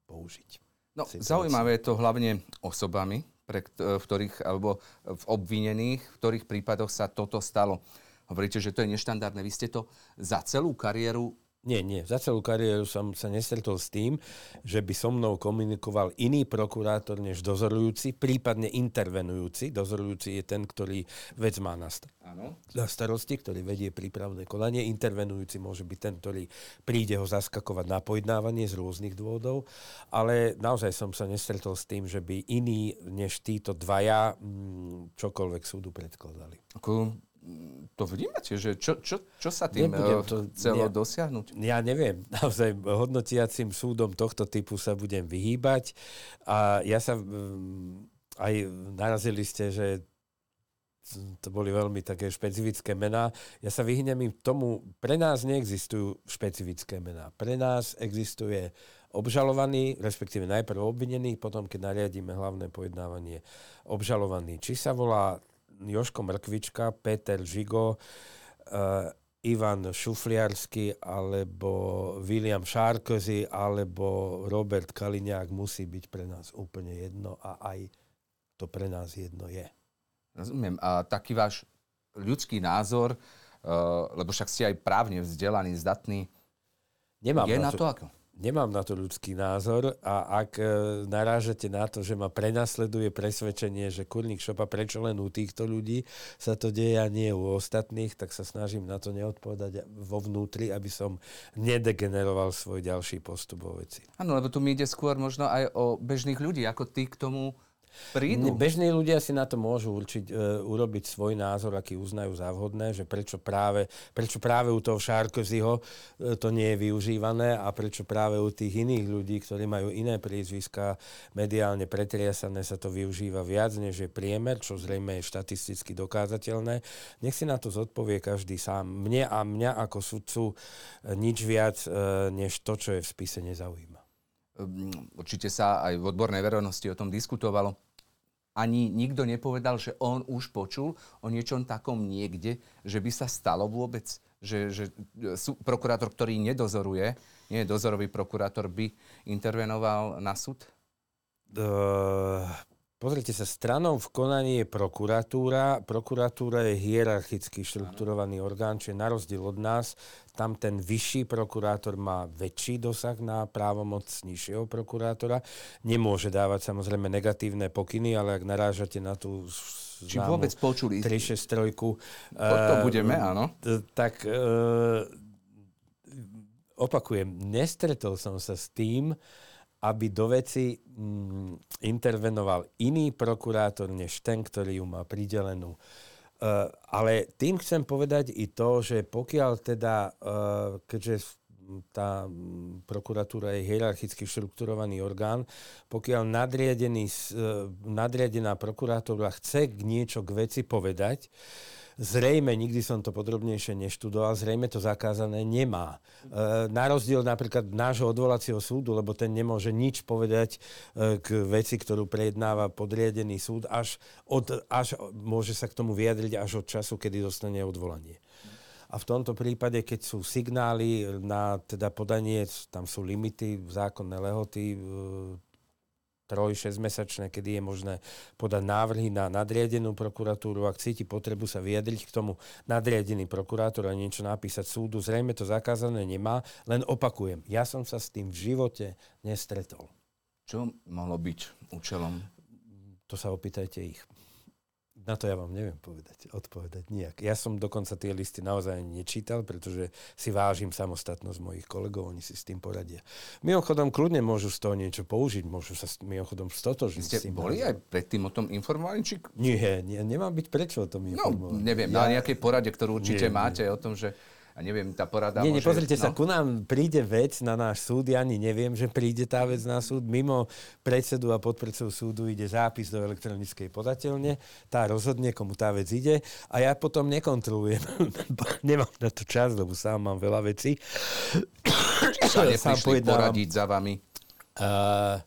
použiť. No, zaujímavé je to hlavne osobami, pre, v ktorých, alebo v obvinených, v ktorých prípadoch sa toto stalo. Hovoríte, že to je neštandardné. Vy ste to za celú kariéru nie, nie. Za celú kariéru som sa nestretol s tým, že by so mnou komunikoval iný prokurátor než dozorujúci, prípadne intervenujúci. Dozorujúci je ten, ktorý vec má na, st- na starosti, ktorý vedie prípravné konanie. Intervenujúci môže byť ten, ktorý príde ho zaskakovať na pojednávanie z rôznych dôvodov. Ale naozaj som sa nestretol s tým, že by iní než títo dvaja mm, čokoľvek súdu predkladali. Ako to vnímate, že čo, čo, čo sa tým Nebudem eh, to, chcelo ja, dosiahnuť? Ja neviem. (laughs) Naozaj hodnotiacim súdom tohto typu sa budem vyhýbať. A ja sa mm, aj narazili ste, že to boli veľmi také špecifické mená. Ja sa vyhnem im tomu, pre nás neexistujú špecifické mená. Pre nás existuje obžalovaný, respektíve najprv obvinený, potom keď nariadíme hlavné pojednávanie obžalovaný. Či sa volá Joško Mrkvička, Peter Žigo, uh, Ivan Šufliarsky alebo William Šárkozy alebo Robert Kaliňák musí byť pre nás úplne jedno a aj to pre nás jedno je. Rozumiem. A taký váš ľudský názor, uh, lebo však ste aj právne vzdelaný, zdatný, Nemám je na to ako? Nemám na to ľudský názor a ak e, narážete na to, že ma prenasleduje presvedčenie, že kurník šopa prečo len u týchto ľudí sa to deje a nie u ostatných, tak sa snažím na to neodpovedať vo vnútri, aby som nedegeneroval svoj ďalší postup vo veci. Áno, lebo tu mi ide skôr možno aj o bežných ľudí, ako ty k tomu prídu. Bežní ľudia si na to môžu určiť, e, urobiť svoj názor, aký uznajú za vhodné, že prečo práve, prečo práve u toho Šárkozyho e, to nie je využívané a prečo práve u tých iných ľudí, ktorí majú iné prízviska, mediálne pretriasané, sa to využíva viac, než je priemer, čo zrejme je štatisticky dokázateľné. Nech si na to zodpovie každý sám. Mne a mňa ako sudcu e, nič viac, e, než to, čo je v spise, nezaujíma. Ehm, určite sa aj v odbornej verejnosti o tom diskutovalo. Ani nikto nepovedal, že on už počul o niečom takom niekde, že by sa stalo vôbec, že, že sú, prokurátor, ktorý nedozoruje, nie dozorový prokurátor, by intervenoval na súd? Uh, Pozrite sa, stranou v konaní je prokuratúra. Prokuratúra je hierarchicky štrukturovaný orgán, čiže na rozdiel od nás, tam ten vyšší prokurátor má väčší dosah na právomoc nižšieho prokurátora. Nemôže dávať samozrejme negatívne pokyny, ale ak narážate na tú Či vôbec počuli? 363. To, to budeme, áno. Tak uh, opakujem, nestretol som sa s tým, aby do veci mm, intervenoval iný prokurátor, než ten, ktorý ju má pridelenú. Uh, ale tým chcem povedať i to, že pokiaľ teda, uh, keďže tá prokuratúra je hierarchicky štrukturovaný orgán, pokiaľ nadriadený, uh, nadriadená prokurátora chce niečo k veci povedať, Zrejme, nikdy som to podrobnejšie neštudoval, zrejme to zakázané nemá. E, na rozdiel napríklad nášho odvolacieho súdu, lebo ten nemôže nič povedať e, k veci, ktorú prejednáva podriadený súd, až, od, až môže sa k tomu vyjadriť až od času, kedy dostane odvolanie. A v tomto prípade, keď sú signály na teda podanie, tam sú limity, zákonné lehoty, 3-6 mesačné, kedy je možné podať návrhy na nadriadenú prokuratúru. Ak cíti potrebu sa vyjadriť k tomu nadriadený prokurátor a niečo napísať súdu, zrejme to zakázané nemá, len opakujem, ja som sa s tým v živote nestretol. Čo mohlo byť účelom? To sa opýtajte ich. Na to ja vám neviem povedať, odpovedať nijak. Ja som dokonca tie listy naozaj nečítal, pretože si vážim samostatnosť mojich kolegov, oni si s tým poradia. Mimochodom, kľudne môžu z toho niečo použiť, môžu sa mimochodom stotožiť. Ste s tým boli aj predtým o tom informovaní? Či... Nie, nie, nemám byť prečo o tom no, informovať. No, neviem, ja... na nejakej porade, ktorú určite nie, máte nie. o tom, že a neviem, tá porada Nie, môže... nepozrite no. sa, ku nám príde vec na náš súd, ja ani neviem, že príde tá vec na súd. Mimo predsedu a podpredsedu súdu ide zápis do elektronickej podateľne, tá rozhodne, komu tá vec ide a ja potom nekontrolujem. (laughs) Nemám na to čas, lebo sám mám veľa vecí. Sa (coughs) neprišli poradiť za vami? Uh,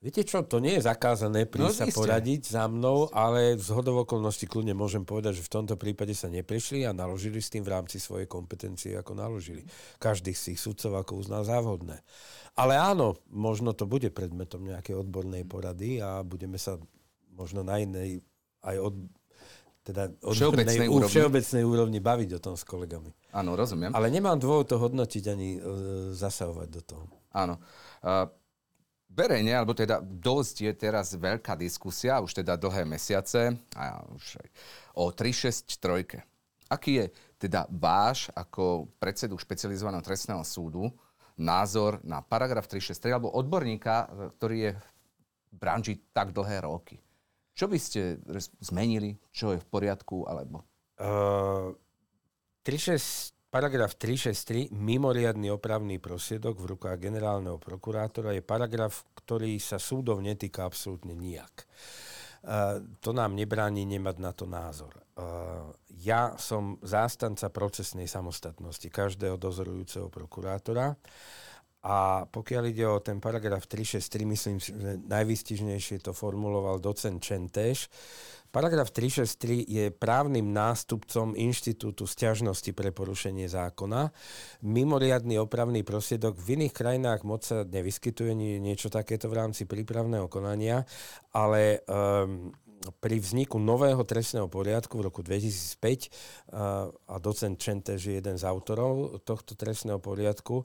Viete čo, to nie je zakázané prísť no, sa poradiť za mnou, ale z hodov okolností kľudne môžem povedať, že v tomto prípade sa neprišli a naložili s tým v rámci svojej kompetencie, ako naložili. Každý z tých sudcov ako uznal závodné. Ale áno, možno to bude predmetom nejakej odbornej porady a budeme sa možno na inej aj od, teda všeobecnej, úrovni. všeobecnej úrovni baviť o tom s kolegami. Áno, rozumiem. Ale nemám dôvod to hodnotiť ani e, zasahovať do toho. Áno. Uh, verejne, alebo teda dosť je teraz veľká diskusia, už teda dlhé mesiace, a už aj o 363. Aký je teda váš ako predsedu špecializovaného trestného súdu názor na paragraf 363 alebo odborníka, ktorý je v branži tak dlhé roky? Čo by ste zmenili? Čo je v poriadku? Alebo... Uh, 36 Paragraf 363, mimoriadný opravný prosiedok v rukách generálneho prokurátora, je paragraf, ktorý sa súdov netýka absolútne nijak. Uh, to nám nebráni nemať na to názor. Uh, ja som zástanca procesnej samostatnosti každého dozorujúceho prokurátora a pokiaľ ide o ten paragraf 363, myslím, že najvystižnejšie to formuloval docent Čentéš, Paragraf 363 je právnym nástupcom inštitútu stiažnosti pre porušenie zákona. Mimoriadný opravný prosiedok v iných krajinách moc sa nevyskytuje niečo takéto v rámci prípravného konania, ale um, pri vzniku nového trestného poriadku v roku 2005 a docent Čentež je jeden z autorov tohto trestného poriadku,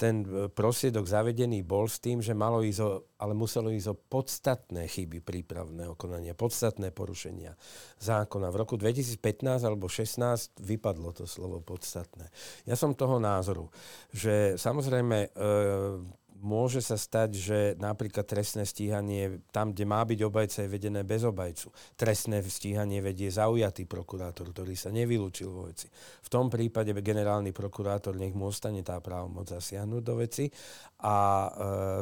ten prosiedok zavedený bol s tým, že malo ísť o, ale muselo ísť o podstatné chyby prípravného konania, podstatné porušenia zákona. V roku 2015 alebo 16 vypadlo to slovo podstatné. Ja som toho názoru, že samozrejme môže sa stať, že napríklad trestné stíhanie tam, kde má byť obajca, je vedené bez obajcu. Trestné stíhanie vedie zaujatý prokurátor, ktorý sa nevylúčil vo veci. V tom prípade generálny prokurátor nech mu ostane tá právomoc zasiahnuť do veci a e,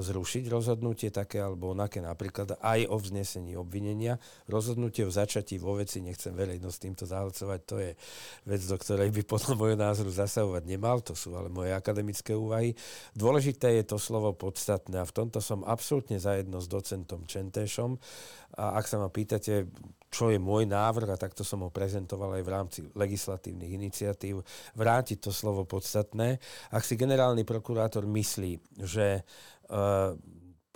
zrušiť rozhodnutie také alebo onaké, napríklad aj o vznesení obvinenia. Rozhodnutie o začatí vo veci, nechcem verejnosť týmto zahlcovať, to je vec, do ktorej by podľa môjho názoru zasahovať nemal, to sú ale moje akademické úvahy. Dôležité je to slovo podstatné a v tomto som absolútne zajedno s docentom Čentešom. A ak sa ma pýtate, čo je môj návrh, a takto som ho prezentoval aj v rámci legislatívnych iniciatív, vrátiť to slovo podstatné. Ak si generálny prokurátor myslí, že uh,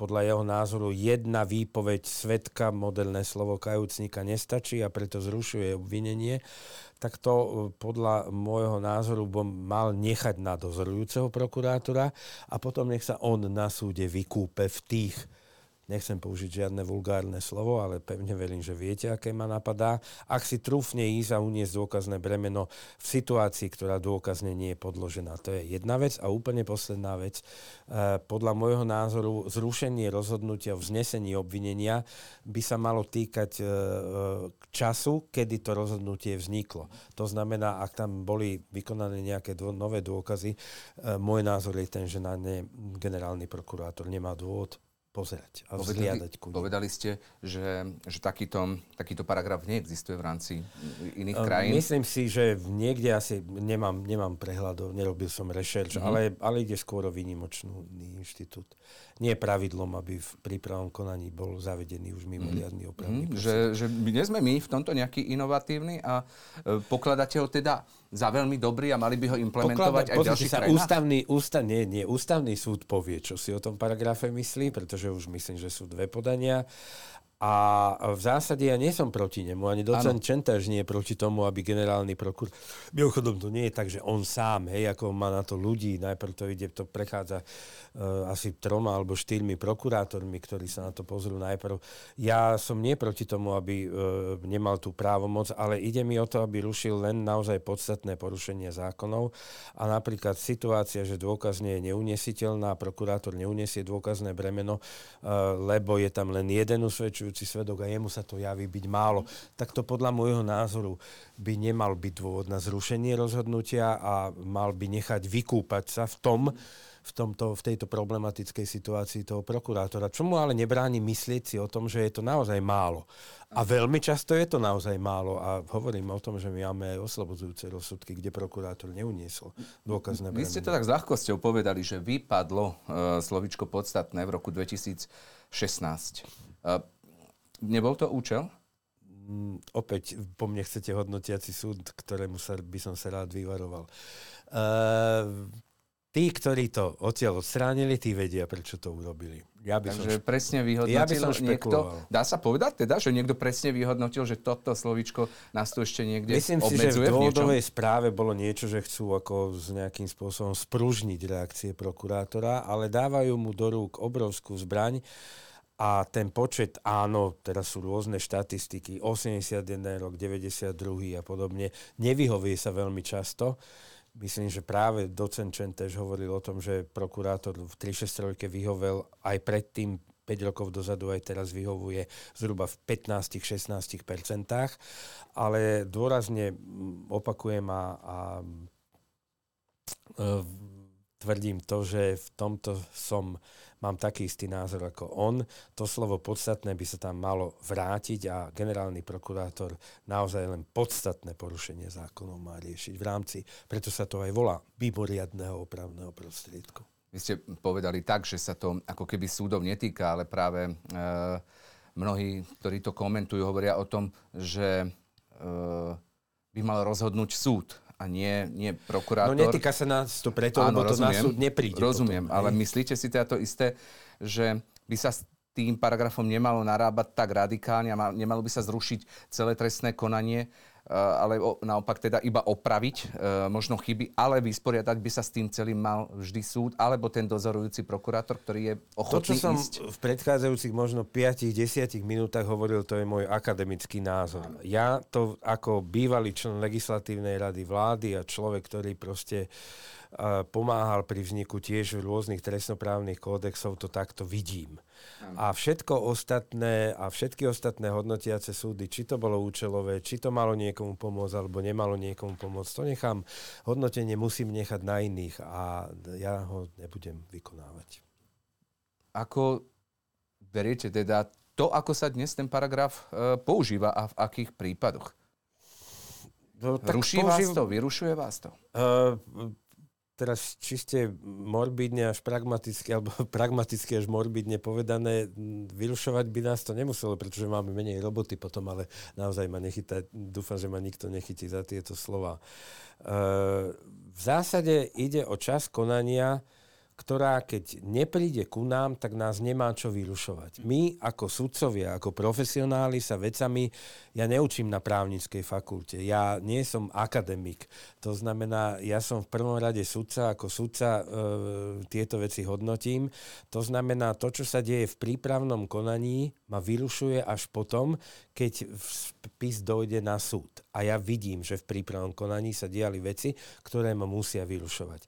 podľa jeho názoru jedna výpoveď svetka, modelné slovo kajúcnika nestačí a preto zrušuje obvinenie, tak to e, podľa môjho názoru bom mal nechať na dozorujúceho prokurátora a potom nech sa on na súde vykúpe v tých nechcem použiť žiadne vulgárne slovo, ale pevne verím, že viete, aké ma napadá. Ak si trúfne ísť a uniesť dôkazné bremeno v situácii, ktorá dôkazne nie je podložená. To je jedna vec. A úplne posledná vec. E, podľa môjho názoru zrušenie rozhodnutia o vznesení obvinenia by sa malo týkať e, e, času, kedy to rozhodnutie vzniklo. To znamená, ak tam boli vykonané nejaké dô, nové dôkazy, môj názor je ten, že na ne generálny prokurátor nemá dôvod pozerať a vzliadať ku Povedali ste, že, že takýto, takýto paragraf neexistuje v rámci iných ehm, krajín. Myslím si, že niekde asi nemám, nemám prehľad, nerobil som rešerč, mm-hmm. ale, ale ide skôr o výnimočný inštitút. Nie je pravidlom, aby v prípravnom konaní bol zavedený už mimoriadný mhm. opravný mm-hmm. že, že nie sme my v tomto nejaký inovatívny a e, pokladáte ho teda za veľmi dobrý a mali by ho implementovať Pokladá, aj v ďalších sa, ústavný, ústav, nie, nie, ústavný súd povie, čo si o tom paragrafe myslí, pretože už myslím, že sú dve podania a v zásade ja nie som proti nemu, ani docent Čentáž nie je proti tomu, aby generálny prokurátor... Mimochodom, to nie je tak, že on sám, hej, ako má na to ľudí, najprv to ide, to prechádza uh, asi troma alebo štyrmi prokurátormi, ktorí sa na to pozrú najprv. Ja som nie proti tomu, aby uh, nemal tú právomoc, ale ide mi o to, aby rušil len naozaj podstatné porušenie zákonov. A napríklad situácia, že dôkaz nie je neunesiteľná, prokurátor neunesie dôkazné bremeno, uh, lebo je tam len jeden usvedčujúci porušujúci svedok a jemu sa to javí byť málo, tak to podľa môjho názoru by nemal byť dôvod na zrušenie rozhodnutia a mal by nechať vykúpať sa v tom, v, tomto, v tejto problematickej situácii toho prokurátora. Čo mu ale nebráni myslieť si o tom, že je to naozaj málo. A veľmi často je to naozaj málo. A hovorím o tom, že my máme aj oslobodzujúce rozsudky, kde prokurátor neuniesol dôkazné Vy ste to tak s ľahkosťou povedali, že vypadlo uh, slovičko podstatné v roku 2016. Uh, Nebol to účel? Mm, opäť po mne chcete hodnotiaci súd, ktorému sa, by som sa rád vyvaroval. Uh, tí, ktorí to odtiaľ odstránili, tí vedia, prečo to urobili. Ja by Takže som, presne vyhodnotil ja by som niekto, dá sa povedať teda, že niekto presne vyhodnotil, že toto slovíčko nás tu ešte niekde Myslím si, že v dôvodovej správe bolo niečo, že chcú ako s nejakým spôsobom spružniť reakcie prokurátora, ale dávajú mu do rúk obrovskú zbraň, a ten počet, áno, teraz sú rôzne štatistiky, 81 rok, 92 a podobne, nevyhovie sa veľmi často. Myslím, že práve docent Čentež hovoril o tom, že prokurátor v 363 vyhovel aj predtým 5 rokov dozadu aj teraz vyhovuje zhruba v 15-16 percentách, ale dôrazne opakujem a, a e, tvrdím to, že v tomto som mám taký istý názor ako on. To slovo podstatné by sa tam malo vrátiť a generálny prokurátor naozaj len podstatné porušenie zákonov má riešiť v rámci, preto sa to aj volá, mimoriadného opravného prostriedku. Vy ste povedali tak, že sa to ako keby súdov netýka, ale práve e, mnohí, ktorí to komentujú, hovoria o tom, že e, by mal rozhodnúť súd a nie, nie prokurátor. No netýka sa nás to preto, Áno, lebo rozumiem, to na súd nepríde. Rozumiem, potom, ale hej. myslíte si teda to isté, že by sa s tým paragrafom nemalo narábať tak radikálne a nemalo by sa zrušiť celé trestné konanie, ale naopak teda iba opraviť eh, možno chyby, ale vysporiadať by sa s tým celým mal vždy súd, alebo ten dozorujúci prokurátor, ktorý je ochotný To, čo som ísť. v predchádzajúcich možno 5-10 minútach hovoril, to je môj akademický názor. Ja to ako bývalý člen legislatívnej rady vlády a človek, ktorý proste pomáhal pri vzniku tiež rôznych trestnoprávnych kódexov, to takto vidím. A všetko ostatné a všetky ostatné hodnotiace súdy, či to bolo účelové, či to malo niekomu pomôcť, alebo nemalo niekomu pomôcť, to nechám, hodnotenie musím nechať na iných a ja ho nebudem vykonávať. Ako beriete teda to, ako sa dnes ten paragraf e, používa a v akých prípadoch? No, Ruší použív... vás to? Vyrušuje vás to? Uh, teraz čiste morbidne až pragmaticky, alebo (laughs) pragmaticky až morbidne povedané, vyrušovať by nás to nemuselo, pretože máme menej roboty potom, ale naozaj ma nechytá, dúfam, že ma nikto nechytí za tieto slova. E, v zásade ide o čas konania, ktorá keď nepríde ku nám, tak nás nemá čo vyrušovať. My ako sudcovia, ako profesionáli sa vecami, ja neučím na právnickej fakulte, ja nie som akademik. To znamená, ja som v prvom rade sudca, ako sudca e, tieto veci hodnotím. To znamená, to, čo sa deje v prípravnom konaní, ma vyrušuje až potom, keď spis dojde na súd. A ja vidím, že v prípravnom konaní sa diali veci, ktoré ma musia vyrušovať.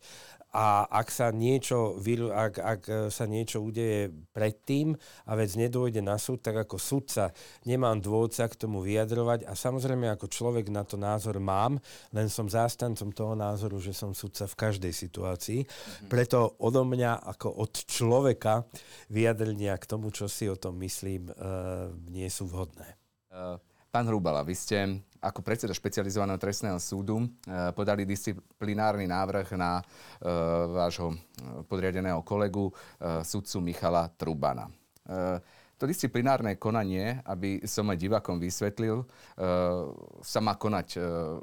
A ak sa niečo, ak, ak sa niečo udeje predtým a vec nedôjde na súd, tak ako sudca nemám dôvod sa k tomu vyjadrovať a samozrejme ako človek na to názor mám, len som zástancom toho názoru, že som sudca v každej situácii. Mm-hmm. Preto odo mňa ako od človeka vyjadrenia k tomu, čo si o tom myslím, uh, nie sú vhodné. Uh, pán Hrubala, vy ste ako predseda špecializovaného trestného súdu eh, podali disciplinárny návrh na eh, vášho eh, podriadeného kolegu, sudcu Michala Trubana. To disciplinárne konanie, aby som aj divakom vysvetlil, sa má konať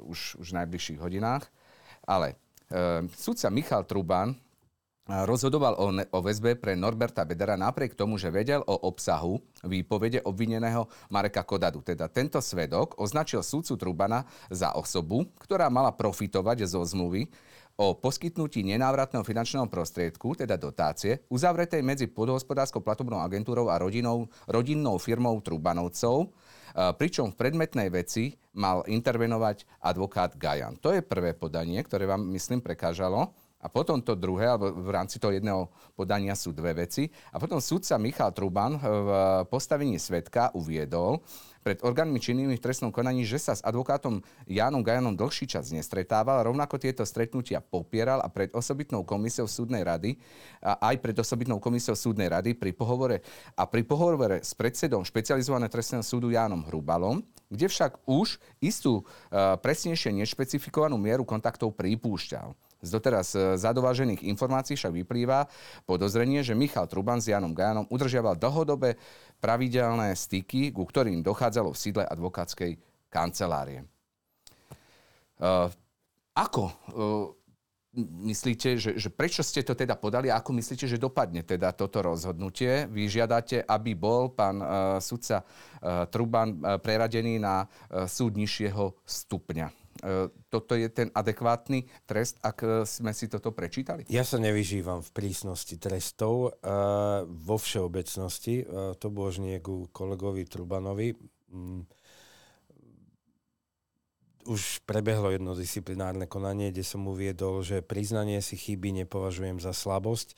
už, už v najbližších hodinách, ale sudca Michal Truban rozhodoval o, ne- o väzbe pre Norberta Bedera napriek tomu, že vedel o obsahu výpovede obvineného Mareka Kodadu. Teda tento svedok označil súdcu Trubana za osobu, ktorá mala profitovať zo zmluvy o poskytnutí nenávratného finančného prostriedku, teda dotácie, uzavretej medzi podhospodárskou platobnou agentúrou a rodinou, rodinnou firmou Trubanovcov, pričom v predmetnej veci mal intervenovať advokát Gajan. To je prvé podanie, ktoré vám, myslím, prekážalo. A potom to druhé, alebo v rámci toho jedného podania sú dve veci. A potom sudca Michal Truban v postavení svetka uviedol pred orgánmi činnými v trestnom konaní, že sa s advokátom Jánom Gajanom dlhší čas nestretával, rovnako tieto stretnutia popieral a pred osobitnou komisiou súdnej rady, a aj pred osobitnou komisiou súdnej rady pri pohovore a pri pohovore s predsedom špecializovaného trestného súdu Jánom Hrubalom, kde však už istú uh, presnejšie nešpecifikovanú mieru kontaktov pripúšťal. Z doteraz e, zadovážených informácií však vyplýva podozrenie, že Michal Truban s Janom Gajanom udržiaval dlhodobé pravidelné styky, ku ktorým dochádzalo v sídle advokátskej kancelárie. Uh, ako uh, myslíte, že, že prečo ste to teda podali a ako myslíte, že dopadne teda toto rozhodnutie? Vy žiadate, aby bol pán uh, sudca uh, Truban uh, preradený na uh, súd nižšieho stupňa. E, toto je ten adekvátny trest, ak e, sme si toto prečítali? Ja sa nevyžívam v prísnosti trestov uh, vo všeobecnosti. Uh, to božnie ku kolegovi Trubanovi. Um, už prebehlo jedno disciplinárne konanie, kde som uviedol, že priznanie si chyby nepovažujem za slabosť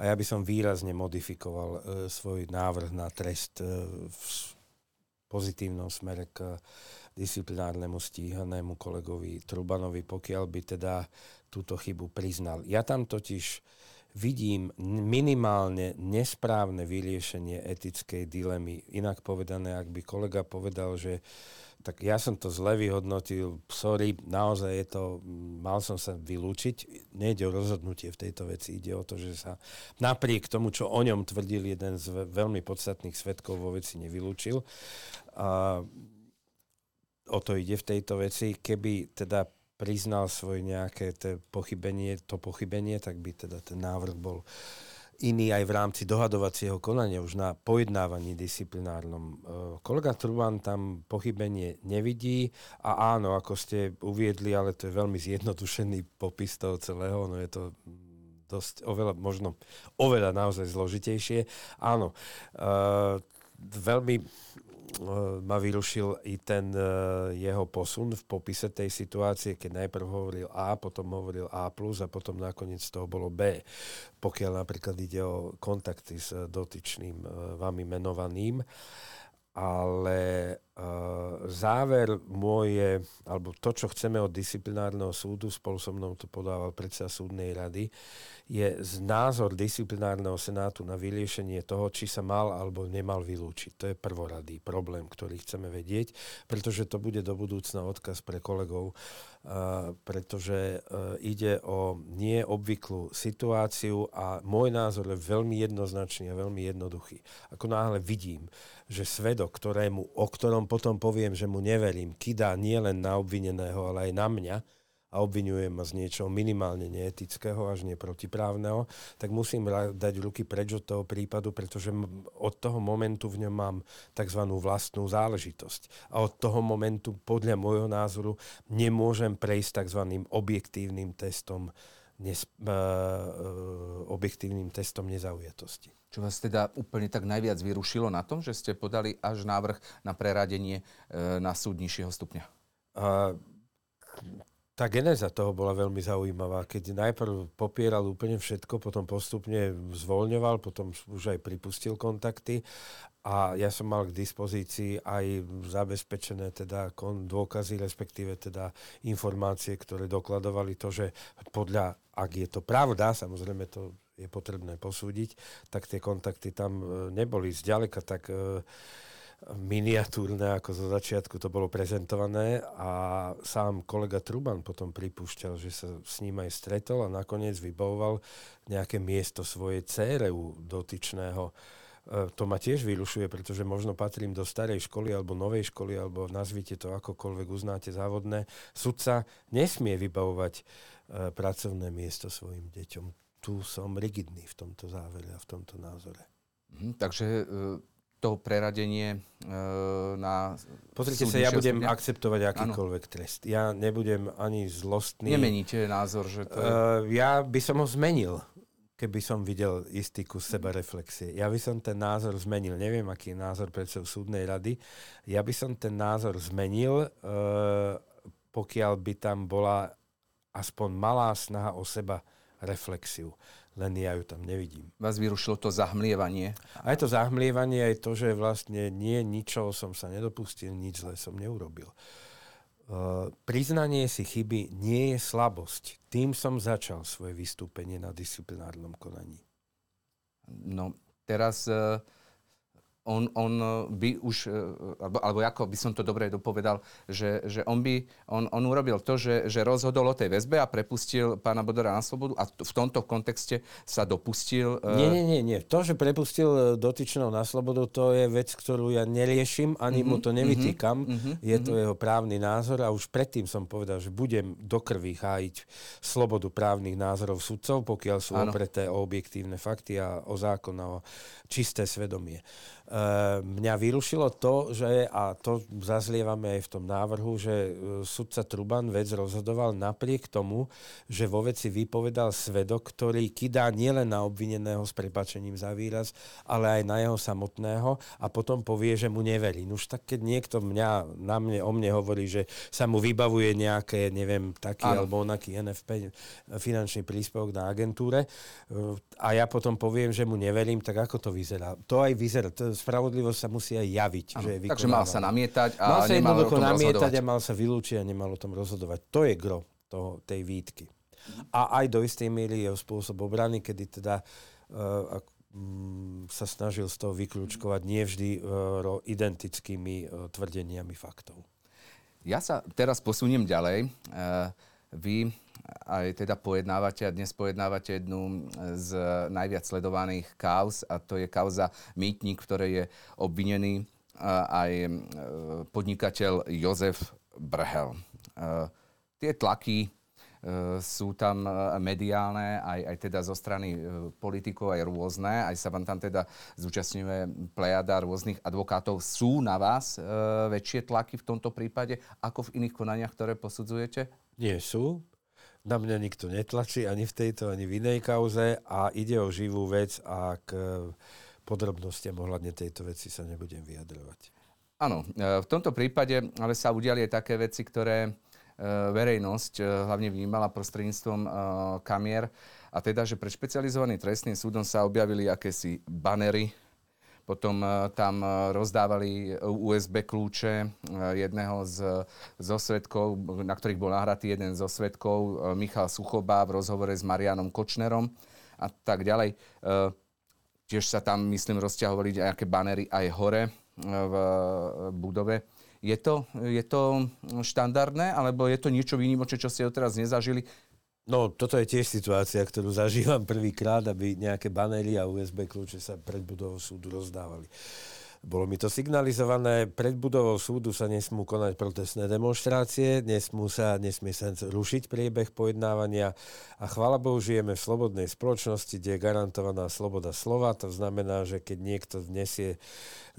a ja by som výrazne modifikoval svoj návrh na trest uh, v pozitívnom smere k disciplinárnemu stíhanému kolegovi Trubanovi, pokiaľ by teda túto chybu priznal. Ja tam totiž vidím minimálne nesprávne vyriešenie etickej dilemy. Inak povedané, ak by kolega povedal, že tak ja som to zle vyhodnotil, sorry, naozaj je to, mal som sa vylúčiť. Nejde o rozhodnutie v tejto veci, ide o to, že sa napriek tomu, čo o ňom tvrdil jeden z veľmi podstatných svetkov vo veci nevylúčil. A o to ide v tejto veci. Keby teda priznal svoje nejaké to pochybenie, to pochybenie, tak by teda ten návrh bol iný aj v rámci dohadovacieho konania, už na pojednávaní disciplinárnom. E, kolega Truban tam pochybenie nevidí a áno, ako ste uviedli, ale to je veľmi zjednodušený popis toho celého, no je to dosť oveľa, možno oveľa naozaj zložitejšie. Áno, uh, veľmi ma vyrušil i ten eh, jeho posun v popise tej situácie, keď najprv hovoril A, potom hovoril A+, a potom nakoniec toho bolo B. Pokiaľ napríklad ide o kontakty s dotyčným eh, vami menovaným. Ale záver môj alebo to, čo chceme od disciplinárneho súdu, spolu so mnou to podával predseda súdnej rady, je názor disciplinárneho senátu na vyriešenie toho, či sa mal alebo nemal vylúčiť. To je prvoradý problém, ktorý chceme vedieť, pretože to bude do budúcna odkaz pre kolegov, pretože e, ide o neobvyklú situáciu a môj názor je veľmi jednoznačný a veľmi jednoduchý. Ako náhle vidím, že svedok, ktorému, o ktorom potom poviem, že mu neverím, kydá nielen na obvineného, ale aj na mňa, a obvinuje ma z niečoho minimálne neetického, až nie protiprávneho, tak musím dať ruky preč od toho prípadu, pretože od toho momentu v ňom mám tzv. vlastnú záležitosť. A od toho momentu, podľa môjho názoru, nemôžem prejsť tzv. objektívnym testom nes, uh, objektívnym testom nezaujatosti. Čo vás teda úplne tak najviac vyrušilo na tom, že ste podali až návrh na preradenie uh, na súd nižšieho stupňa? Uh, tá geneza toho bola veľmi zaujímavá, keď najprv popieral úplne všetko, potom postupne zvoľňoval, potom už aj pripustil kontakty. A ja som mal k dispozícii aj zabezpečené teda dôkazy, respektíve teda informácie, ktoré dokladovali to, že podľa, ak je to pravda, samozrejme to je potrebné posúdiť, tak tie kontakty tam e, neboli. Zďaleka tak uh, miniatúrne, ako zo začiatku to bolo prezentované a sám kolega Truban potom pripúšťal, že sa s ním aj stretol a nakoniec vybavoval nejaké miesto svojej cére u dotyčného. E, to ma tiež vyrušuje, pretože možno patrím do starej školy alebo novej školy, alebo nazvite to akokoľvek uznáte závodné. Sudca nesmie vybavovať e, pracovné miesto svojim deťom. Tu som rigidný v tomto závere a v tomto názore. Mhm, takže e, to preradenie e, na... Pozrite sa, ja budem súdne. akceptovať akýkoľvek ano. trest. Ja nebudem ani zlostný. Nemeníte názor, že to je... Uh, ja by som ho zmenil, keby som videl istý kus seba reflexie. Ja by som ten názor zmenil. Neviem, aký je názor predsedu súdnej rady. Ja by som ten názor zmenil, uh, pokiaľ by tam bola aspoň malá snaha o seba reflexiu len ja ju tam nevidím. Vás vyrušilo to zahmlievanie? Aj to zahmlievanie, aj to, že vlastne nie, ničoho som sa nedopustil, nič zle som neurobil. Uh, priznanie si chyby nie je slabosť. Tým som začal svoje vystúpenie na disciplinárnom konaní. No, teraz uh on, on eh, by už, eh, alebo, alebo ako by som to dobre dopovedal, že, že on by, on, on urobil to, že, že rozhodol o tej väzbe a prepustil pána Bodora na slobodu a v tomto kontexte sa dopustil... Uh... Nie, nie, nie, nie. To, že prepustil dotyčnou na slobodu, to je vec, ktorú ja neriešim, ani mm-hmm, mu to mhm, nevytýkam. Mm-hmm, je to mm-hmm. jeho právny názor a už predtým som povedal, že budem do krvi hájiť slobodu právnych názorov sudcov, pokiaľ sú ano. opreté o objektívne fakty a o zákon a o čisté svedomie. Uh, mňa vyrušilo to, že, a to zazlievame aj v tom návrhu, že uh, sudca Truban vec rozhodoval napriek tomu, že vo veci vypovedal svedok, ktorý kydá nielen na obvineného s prepačením za výraz, ale aj na jeho samotného a potom povie, že mu neverí. Už tak, keď niekto mňa, na mne, o mne hovorí, že sa mu vybavuje nejaké, neviem, taký ano. alebo onaký NFP, finančný príspevok na agentúre uh, a ja potom poviem, že mu neverím, tak ako to vyzerá? To aj vyzerá. To, spravodlivosť sa musí aj javiť. Ano, že je takže mal sa namietať a mal sa jednoducho namietať a mal sa vylúčiť a nemal o tom rozhodovať. To je gro toho, tej výtky. A aj do istej miery je spôsob obrany, kedy teda uh, um, sa snažil z toho vyklúčkovať nevždy uh, identickými uh, tvrdeniami faktov. Ja sa teraz posuniem ďalej. Uh, vy aj teda pojednávate a dnes pojednávate jednu z najviac sledovaných kauz a to je kauza Mýtnik, v ktorej je obvinený aj e, podnikateľ Jozef Brhel. E, tie tlaky e, sú tam mediálne, aj, aj teda zo strany politikov, aj rôzne. Aj sa vám tam teda zúčastňuje plejada rôznych advokátov. Sú na vás väčšie tlaky v tomto prípade ako v iných konaniach, ktoré posudzujete? Nie sú. Na mňa nikto netlačí ani v tejto, ani v inej kauze a ide o živú vec a k podrobnostiam ohľadne tejto veci sa nebudem vyjadrovať. Áno, e, v tomto prípade ale sa udiali aj také veci, ktoré e, verejnosť hlavne vnímala prostredníctvom kamier a teda, že pred špecializovaným trestným súdom sa objavili akési banery potom eh, tam eh, rozdávali USB kľúče eh, jedného z, zo svetkov, na ktorých bol nahratý jeden zo svetkov, Michal Suchoba v rozhovore s Marianom Kočnerom a tak ďalej. Tiež sa tam, myslím, rozťahovali nejaké banery aj hore v budove. Je to, je to štandardné, alebo je to niečo výnimočné, čo ste doteraz nezažili? No, toto je tiež situácia, ktorú zažívam prvýkrát, aby nejaké banery a USB kľúče sa pred budovou súdu rozdávali. Bolo mi to signalizované, pred budovou súdu sa nesmú konať protestné demonstrácie, nesmú sa, nesmie sa rušiť priebeh pojednávania a chvála Bohu, žijeme v slobodnej spoločnosti, kde je garantovaná sloboda slova, to znamená, že keď niekto vnesie,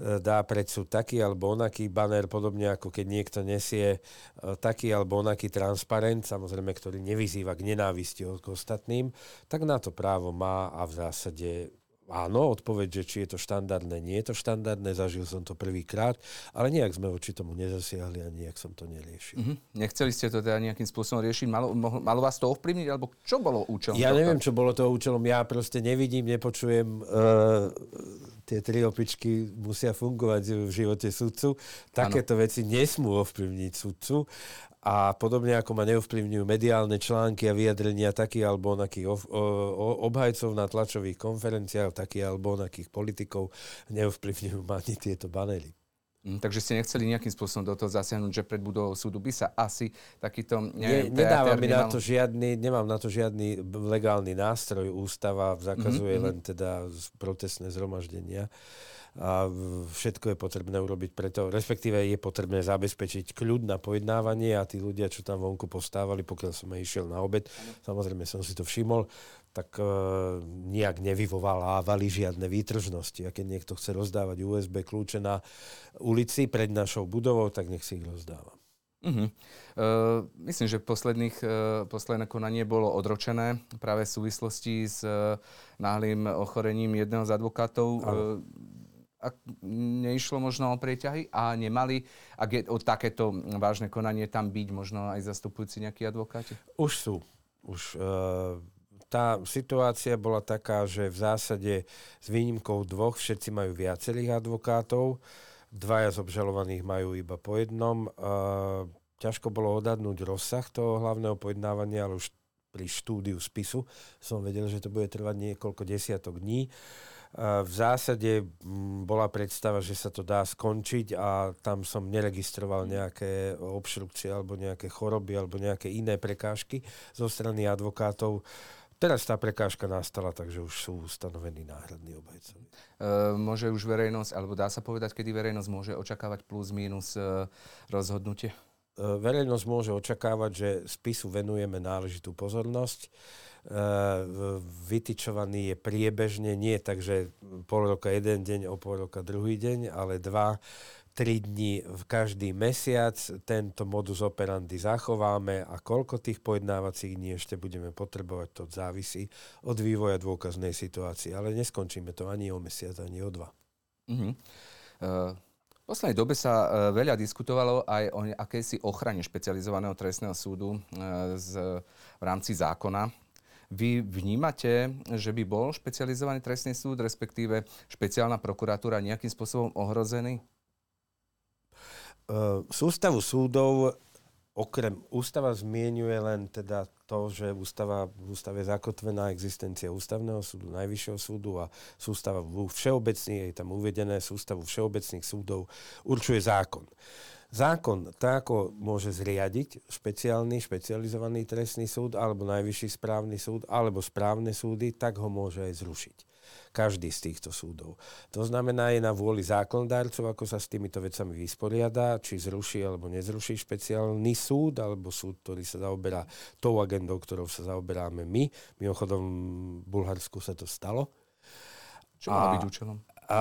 e, dá pred súd taký alebo onaký banner, podobne ako keď niekto nesie e, taký alebo onaký transparent, samozrejme, ktorý nevyzýva k nenávisti k ostatným, tak na to právo má a v zásade Áno, odpoveď, že či je to štandardné, nie je to štandardné, zažil som to prvýkrát, ale nejak sme voči tomu nezasiahli a nejak som to neriešil. Mm-hmm. Nechceli ste to teda nejakým spôsobom riešiť? Malo, malo vás to ovplyvniť, alebo čo bolo účelom? Ja neviem, čo bolo toho účelom. Ja proste nevidím, nepočujem. Uh, tie tri opičky musia fungovať v živote sudcu. Takéto ano. veci nesmú ovplyvniť sudcu a podobne ako ma neovplyvňujú mediálne články a vyjadrenia takých alebo onakých obhajcov na tlačových konferenciách, takých alebo onakých politikov, neovplyvňujú ma ani tieto banery. Mm, takže ste nechceli nejakým spôsobom do toho zasiahnuť, že pred budovou súdu by sa asi takýto... Ne, nedávam mi na to žiadny, nemám na to žiadny legálny nástroj. Ústava zakazuje mm-hmm. len teda protestné zhromaždenia a všetko je potrebné urobiť preto, respektíve je potrebné zabezpečiť kľud na pojednávanie a tí ľudia, čo tam vonku postávali, pokiaľ som išiel na obed, samozrejme som si to všimol, tak e, nejak nevyvolávali žiadne výtržnosti. A keď niekto chce rozdávať USB kľúče na ulici pred našou budovou, tak nech si ich rozdáva. Uh-huh. Uh, myslím, že posledných, uh, posledné konanie bolo odročené práve v súvislosti s uh, náhlým ochorením jedného z advokátov. Uh, ak neišlo možno o prieťahy a nemali, ak je o takéto vážne konanie tam byť možno aj zastupujúci nejakí advokáti? Už sú. Už, uh, tá situácia bola taká, že v zásade s výnimkou dvoch všetci majú viacerých advokátov, dvaja z obžalovaných majú iba po jednom. Ťažko bolo odhadnúť rozsah toho hlavného pojednávania, ale už pri štúdiu spisu som vedel, že to bude trvať niekoľko desiatok dní. V zásade bola predstava, že sa to dá skončiť a tam som neregistroval nejaké obštrukcie alebo nejaké choroby alebo nejaké iné prekážky zo strany advokátov. Teraz tá prekážka nastala, takže už sú ustanovení náhradní obhajcovi. E, môže už verejnosť, alebo dá sa povedať, kedy verejnosť môže očakávať plus minus e, rozhodnutie? E, verejnosť môže očakávať, že spisu venujeme náležitú pozornosť vytyčovaný je priebežne, nie tak, že pol roka jeden deň, o pol roka druhý deň, ale dva, tri dní v každý mesiac. Tento modus operandi zachováme a koľko tých pojednávacích dní ešte budeme potrebovať, to závisí od vývoja dôkaznej situácie. Ale neskončíme to ani o mesiac, ani o dva. Uh-huh. Uh... V poslednej dobe sa uh, veľa diskutovalo aj o akejsi ochrane špecializovaného trestného súdu uh, z, v rámci zákona vy vnímate, že by bol špecializovaný trestný súd, respektíve špeciálna prokuratúra nejakým spôsobom ohrozený? Uh, sústavu súdov okrem ústava zmienuje len teda to, že ústava, v ústave je zakotvená existencia ústavného súdu, najvyššieho súdu a sústava všeobecných, je tam uvedené sústavu všeobecných súdov, určuje zákon. Zákon tak ako môže zriadiť špeciálny, špecializovaný trestný súd alebo najvyšší správny súd alebo správne súdy, tak ho môže aj zrušiť. Každý z týchto súdov. To znamená, je na vôli zákonodárcov, ako sa s týmito vecami vysporiada, či zruší alebo nezruší špeciálny súd, alebo súd, ktorý sa zaoberá tou agendou, ktorou sa zaoberáme my. Mimochodom, v Bulharsku sa to stalo. Čo má byť účelom? A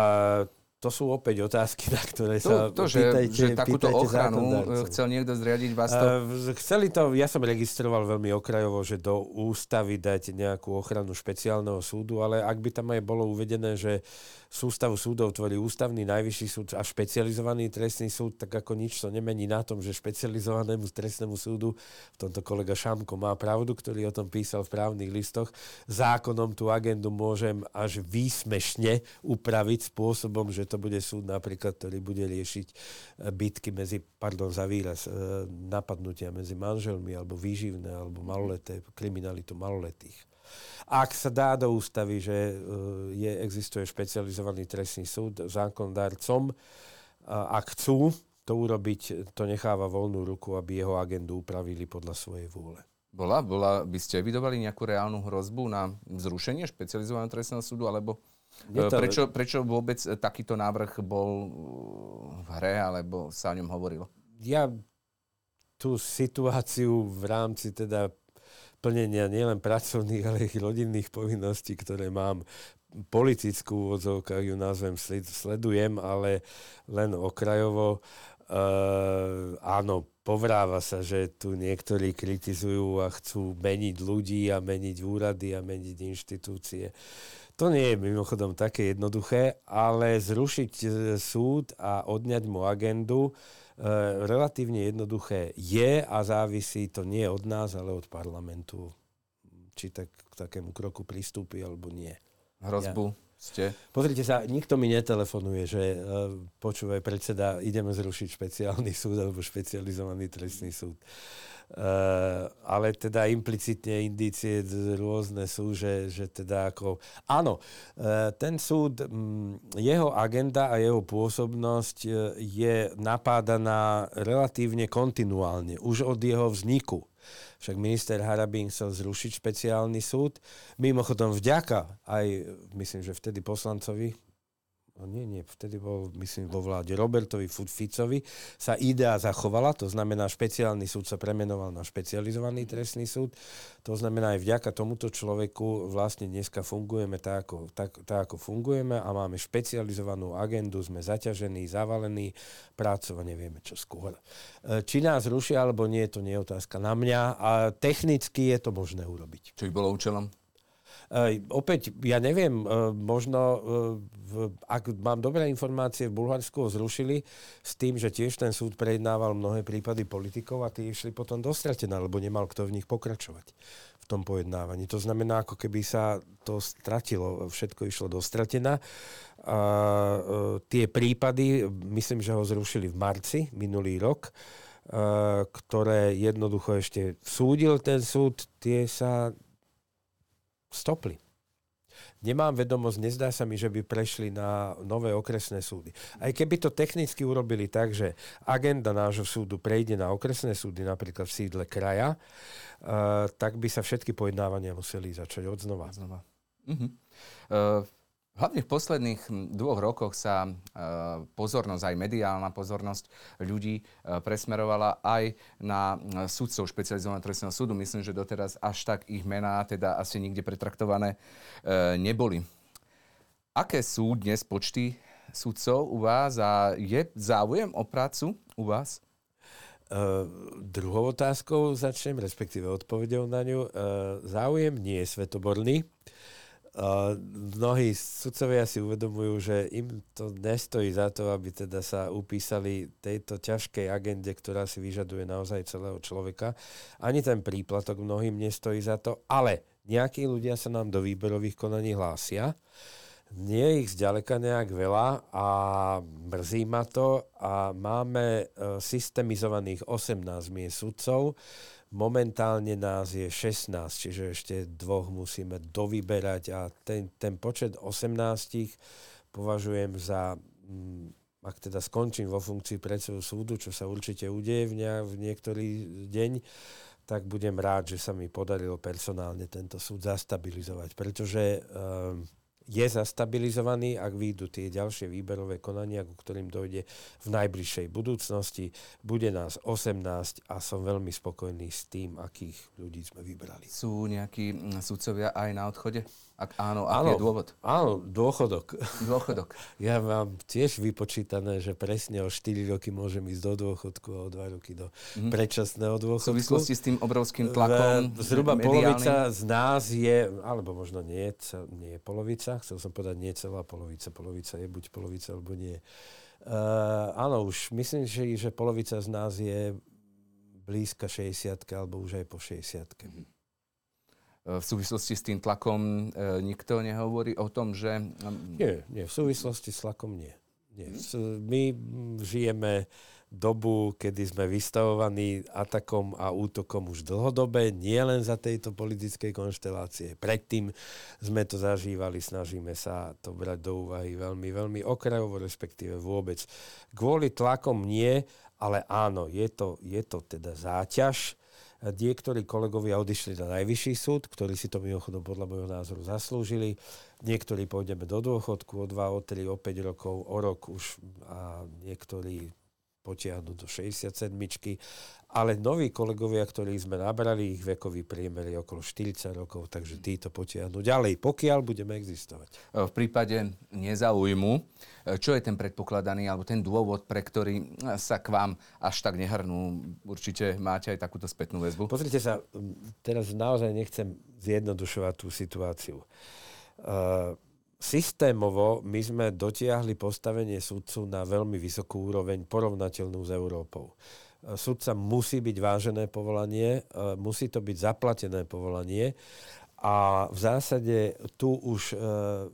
to sú opäť otázky, na ktoré sa to, to, pýtajte, že, že takúto ochranu chcel niekto zriadiť vás to? Uh, chceli to, ja som registroval veľmi okrajovo, že do ústavy dať nejakú ochranu špeciálneho súdu, ale ak by tam aj bolo uvedené, že sústavu súdov tvorí ústavný najvyšší súd a špecializovaný trestný súd, tak ako nič to nemení na tom, že špecializovanému trestnému súdu, v tomto kolega Šamko má pravdu, ktorý o tom písal v právnych listoch, zákonom tú agendu môžem až výsmešne upraviť spôsobom, že to bude súd napríklad, ktorý bude riešiť e, bitky medzi, pardon za výraz, e, napadnutia medzi manželmi alebo výživné alebo maloleté, kriminalitu maloletých. Ak sa dá do ústavy, že e, je, existuje špecializovaný trestný súd zákonodárcom, ak chcú to urobiť, to necháva voľnú ruku, aby jeho agendu upravili podľa svojej vôle. Bola, bola, by ste vydovali nejakú reálnu hrozbu na zrušenie špecializovaného trestného súdu, alebo to... prečo, prečo vôbec takýto návrh bol v hre, alebo sa o ňom hovorilo? Ja tú situáciu v rámci teda plnenia nielen pracovných, ale aj rodinných povinností, ktoré mám politickú úvodzovkách ju nazvem, sledujem, ale len okrajovo. Uh, áno, povráva sa, že tu niektorí kritizujú a chcú meniť ľudí a meniť úrady a meniť inštitúcie. To nie je mimochodom také jednoduché, ale zrušiť e, súd a odňať mu agendu E, relatívne jednoduché je a závisí to nie od nás, ale od parlamentu, či tak k takému kroku pristúpi alebo nie. Hrozbu ja. ste? Pozrite sa, nikto mi netelefonuje, že uh, počúvaj predseda, ideme zrušiť špeciálny súd alebo špecializovaný trestný súd. Uh, ale teda implicitne indície rôzne sú, že, že teda ako... Áno, uh, ten súd, um, jeho agenda a jeho pôsobnosť uh, je napádaná relatívne kontinuálne, už od jeho vzniku. Však minister Harabín chcel zrušiť špeciálny súd. Mimochodom vďaka aj, myslím, že vtedy poslancovi, no nie, nie, vtedy bol, myslím, vo vláde Robertovi Ficovi, sa idea zachovala, to znamená, špeciálny súd sa premenoval na špecializovaný trestný súd, to znamená, aj vďaka tomuto človeku vlastne dneska fungujeme tak ako, tak, tak, ako fungujeme a máme špecializovanú agendu, sme zaťažení, zavalení, prácov a nevieme, čo skôr. E, či nás rušia, alebo nie, to nie je otázka na mňa a technicky je to možné urobiť. Čo by bolo účelom? Opäť, ja neviem, uh, možno, v, ak mám dobré informácie, v Bulharsku ho zrušili s tým, že tiež ten súd prejednával mnohé prípady politikov a tí išli potom dostratená, lebo nemal kto v nich pokračovať v tom pojednávaní. To znamená, ako keby sa to stratilo, všetko išlo dostratená. A, uh, tie prípady, myslím, že ho zrušili v marci minulý rok, ktoré jednoducho ešte súdil ten súd, tie sa stopli. Nemám vedomosť, nezdá sa mi, že by prešli na nové okresné súdy. Aj keby to technicky urobili tak, že agenda nášho súdu prejde na okresné súdy, napríklad v sídle kraja, uh, tak by sa všetky pojednávania museli začať od znova. znova. Uh-huh. Uh, Hlavne v posledných hm, dvoch rokoch sa e, pozornosť, aj mediálna pozornosť ľudí e, presmerovala aj na e, sudcov špecializovaného trestného súdu. Myslím, že doteraz až tak ich mená teda asi nikde pretraktované neboli. Aké sú dnes počty sudcov u vás a je záujem o prácu u vás? Uh, druhou otázkou začnem, respektíve odpovedou na ňu. Uh, záujem nie je svetoborný. Uh, mnohí sudcovia si uvedomujú, že im to nestojí za to, aby teda sa upísali tejto ťažkej agende, ktorá si vyžaduje naozaj celého človeka. Ani ten príplatok mnohým nestojí za to, ale nejakí ľudia sa nám do výberových konaní hlásia. Nie je ich zďaleka nejak veľa a mrzí ma to a máme uh, systemizovaných 18 miest sudcov, Momentálne nás je 16, čiže ešte dvoch musíme dovyberať a ten, ten počet 18 považujem za, mm, ak teda skončím vo funkcii predsedu súdu, čo sa určite udeje v, ne, v niektorý deň, tak budem rád, že sa mi podarilo personálne tento súd zastabilizovať, pretože um, je zastabilizovaný, ak výjdu tie ďalšie výberové konania, ku ktorým dojde v najbližšej budúcnosti. Bude nás 18 a som veľmi spokojný s tým, akých ľudí sme vybrali. Sú nejakí mm, sudcovia aj na odchode? Ak áno, aký áno, je dôvod? Áno, dôchodok. Dôchodok. (laughs) ja mám tiež vypočítané, že presne o 4 roky môžem ísť do dôchodku a o 2 roky do mm-hmm. predčasného dôchodku. V súvislosti s tým obrovským tlakom Zhruba mediálnym. polovica z nás je, alebo možno nie, nie je polovica, chcel som povedať nie celá polovica, polovica je buď polovica, alebo nie. Uh, áno, už myslím, že, že polovica z nás je blízka 60 alebo už aj po 60 mm-hmm v súvislosti s tým tlakom e, nikto nehovorí o tom, že... Nie, nie, v súvislosti s tlakom nie. nie. My žijeme dobu, kedy sme vystavovaní atakom a útokom už dlhodobé, nie len za tejto politickej konštelácie. Predtým sme to zažívali, snažíme sa to brať do úvahy veľmi, veľmi okrajovo, respektíve vôbec. Kvôli tlakom nie, ale áno, je to, je to teda záťaž, Niektorí kolegovia odišli na najvyšší súd, ktorí si to mimochodom podľa môjho názoru zaslúžili. Niektorí pôjdeme do dôchodku o 2, o 3, o 5 rokov, o rok už a niektorí potiahnuť do 67 ale noví kolegovia, ktorí sme nabrali, ich vekový priemer je okolo 40 rokov, takže títo potiahnu ďalej, pokiaľ budeme existovať. V prípade nezaujmu, čo je ten predpokladaný, alebo ten dôvod, pre ktorý sa k vám až tak nehrnú? Určite máte aj takúto spätnú väzbu. Pozrite sa, teraz naozaj nechcem zjednodušovať tú situáciu. Uh, systémovo my sme dotiahli postavenie sudcu na veľmi vysokú úroveň, porovnateľnú s Európou sudca musí byť vážené povolanie, e, musí to byť zaplatené povolanie a v zásade tu už e,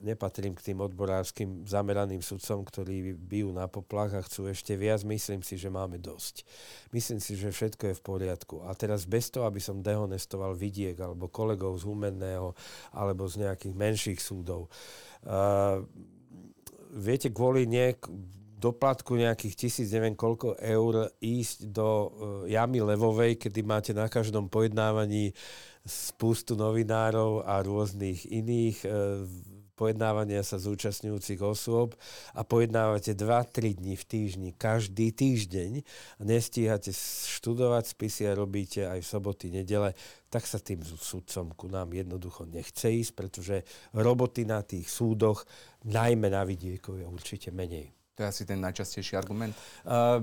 nepatrím k tým odborárským zameraným sudcom, ktorí bijú na poplach a chcú ešte viac. Myslím si, že máme dosť. Myslím si, že všetko je v poriadku. A teraz bez toho, aby som dehonestoval vidiek alebo kolegov z Humenného alebo z nejakých menších súdov. Uh, viete, kvôli niek- doplatku nejakých tisíc, neviem koľko eur ísť do uh, jamy levovej, kedy máte na každom pojednávaní spustu novinárov a rôznych iných uh, pojednávania sa zúčastňujúcich osôb a pojednávate 2-3 dní v týždni, každý týždeň a nestíhate študovať spisy a robíte aj v soboty, nedele, tak sa tým súdcom ku nám jednoducho nechce ísť, pretože roboty na tých súdoch, najmä na vidieku, je určite menej. To je asi ten najčastejší argument? Uh,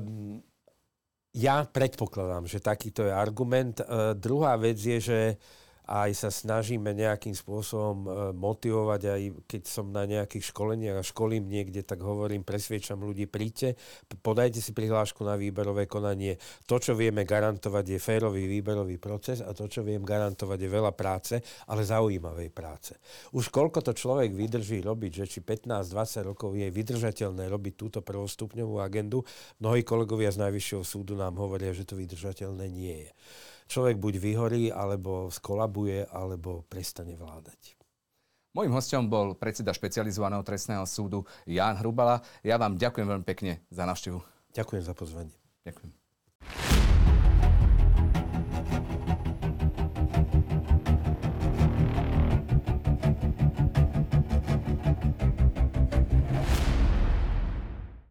ja predpokladám, že takýto je argument. Uh, druhá vec je, že uh, aj sa snažíme nejakým spôsobom e, motivovať, aj keď som na nejakých školeniach a školím niekde, tak hovorím, presviečam ľudí, príďte, podajte si prihlášku na výberové konanie. To, čo vieme garantovať, je férový výberový proces a to, čo viem garantovať, je veľa práce, ale zaujímavej práce. Už koľko to človek vydrží robiť, že či 15-20 rokov je vydržateľné robiť túto prvostupňovú agendu, mnohí kolegovia z Najvyššieho súdu nám hovoria, že to vydržateľné nie je človek buď vyhorí, alebo skolabuje, alebo prestane vládať. Mojím hostom bol predseda špecializovaného trestného súdu Ján Hrubala. Ja vám ďakujem veľmi pekne za návštevu. Ďakujem za pozvanie. Ďakujem.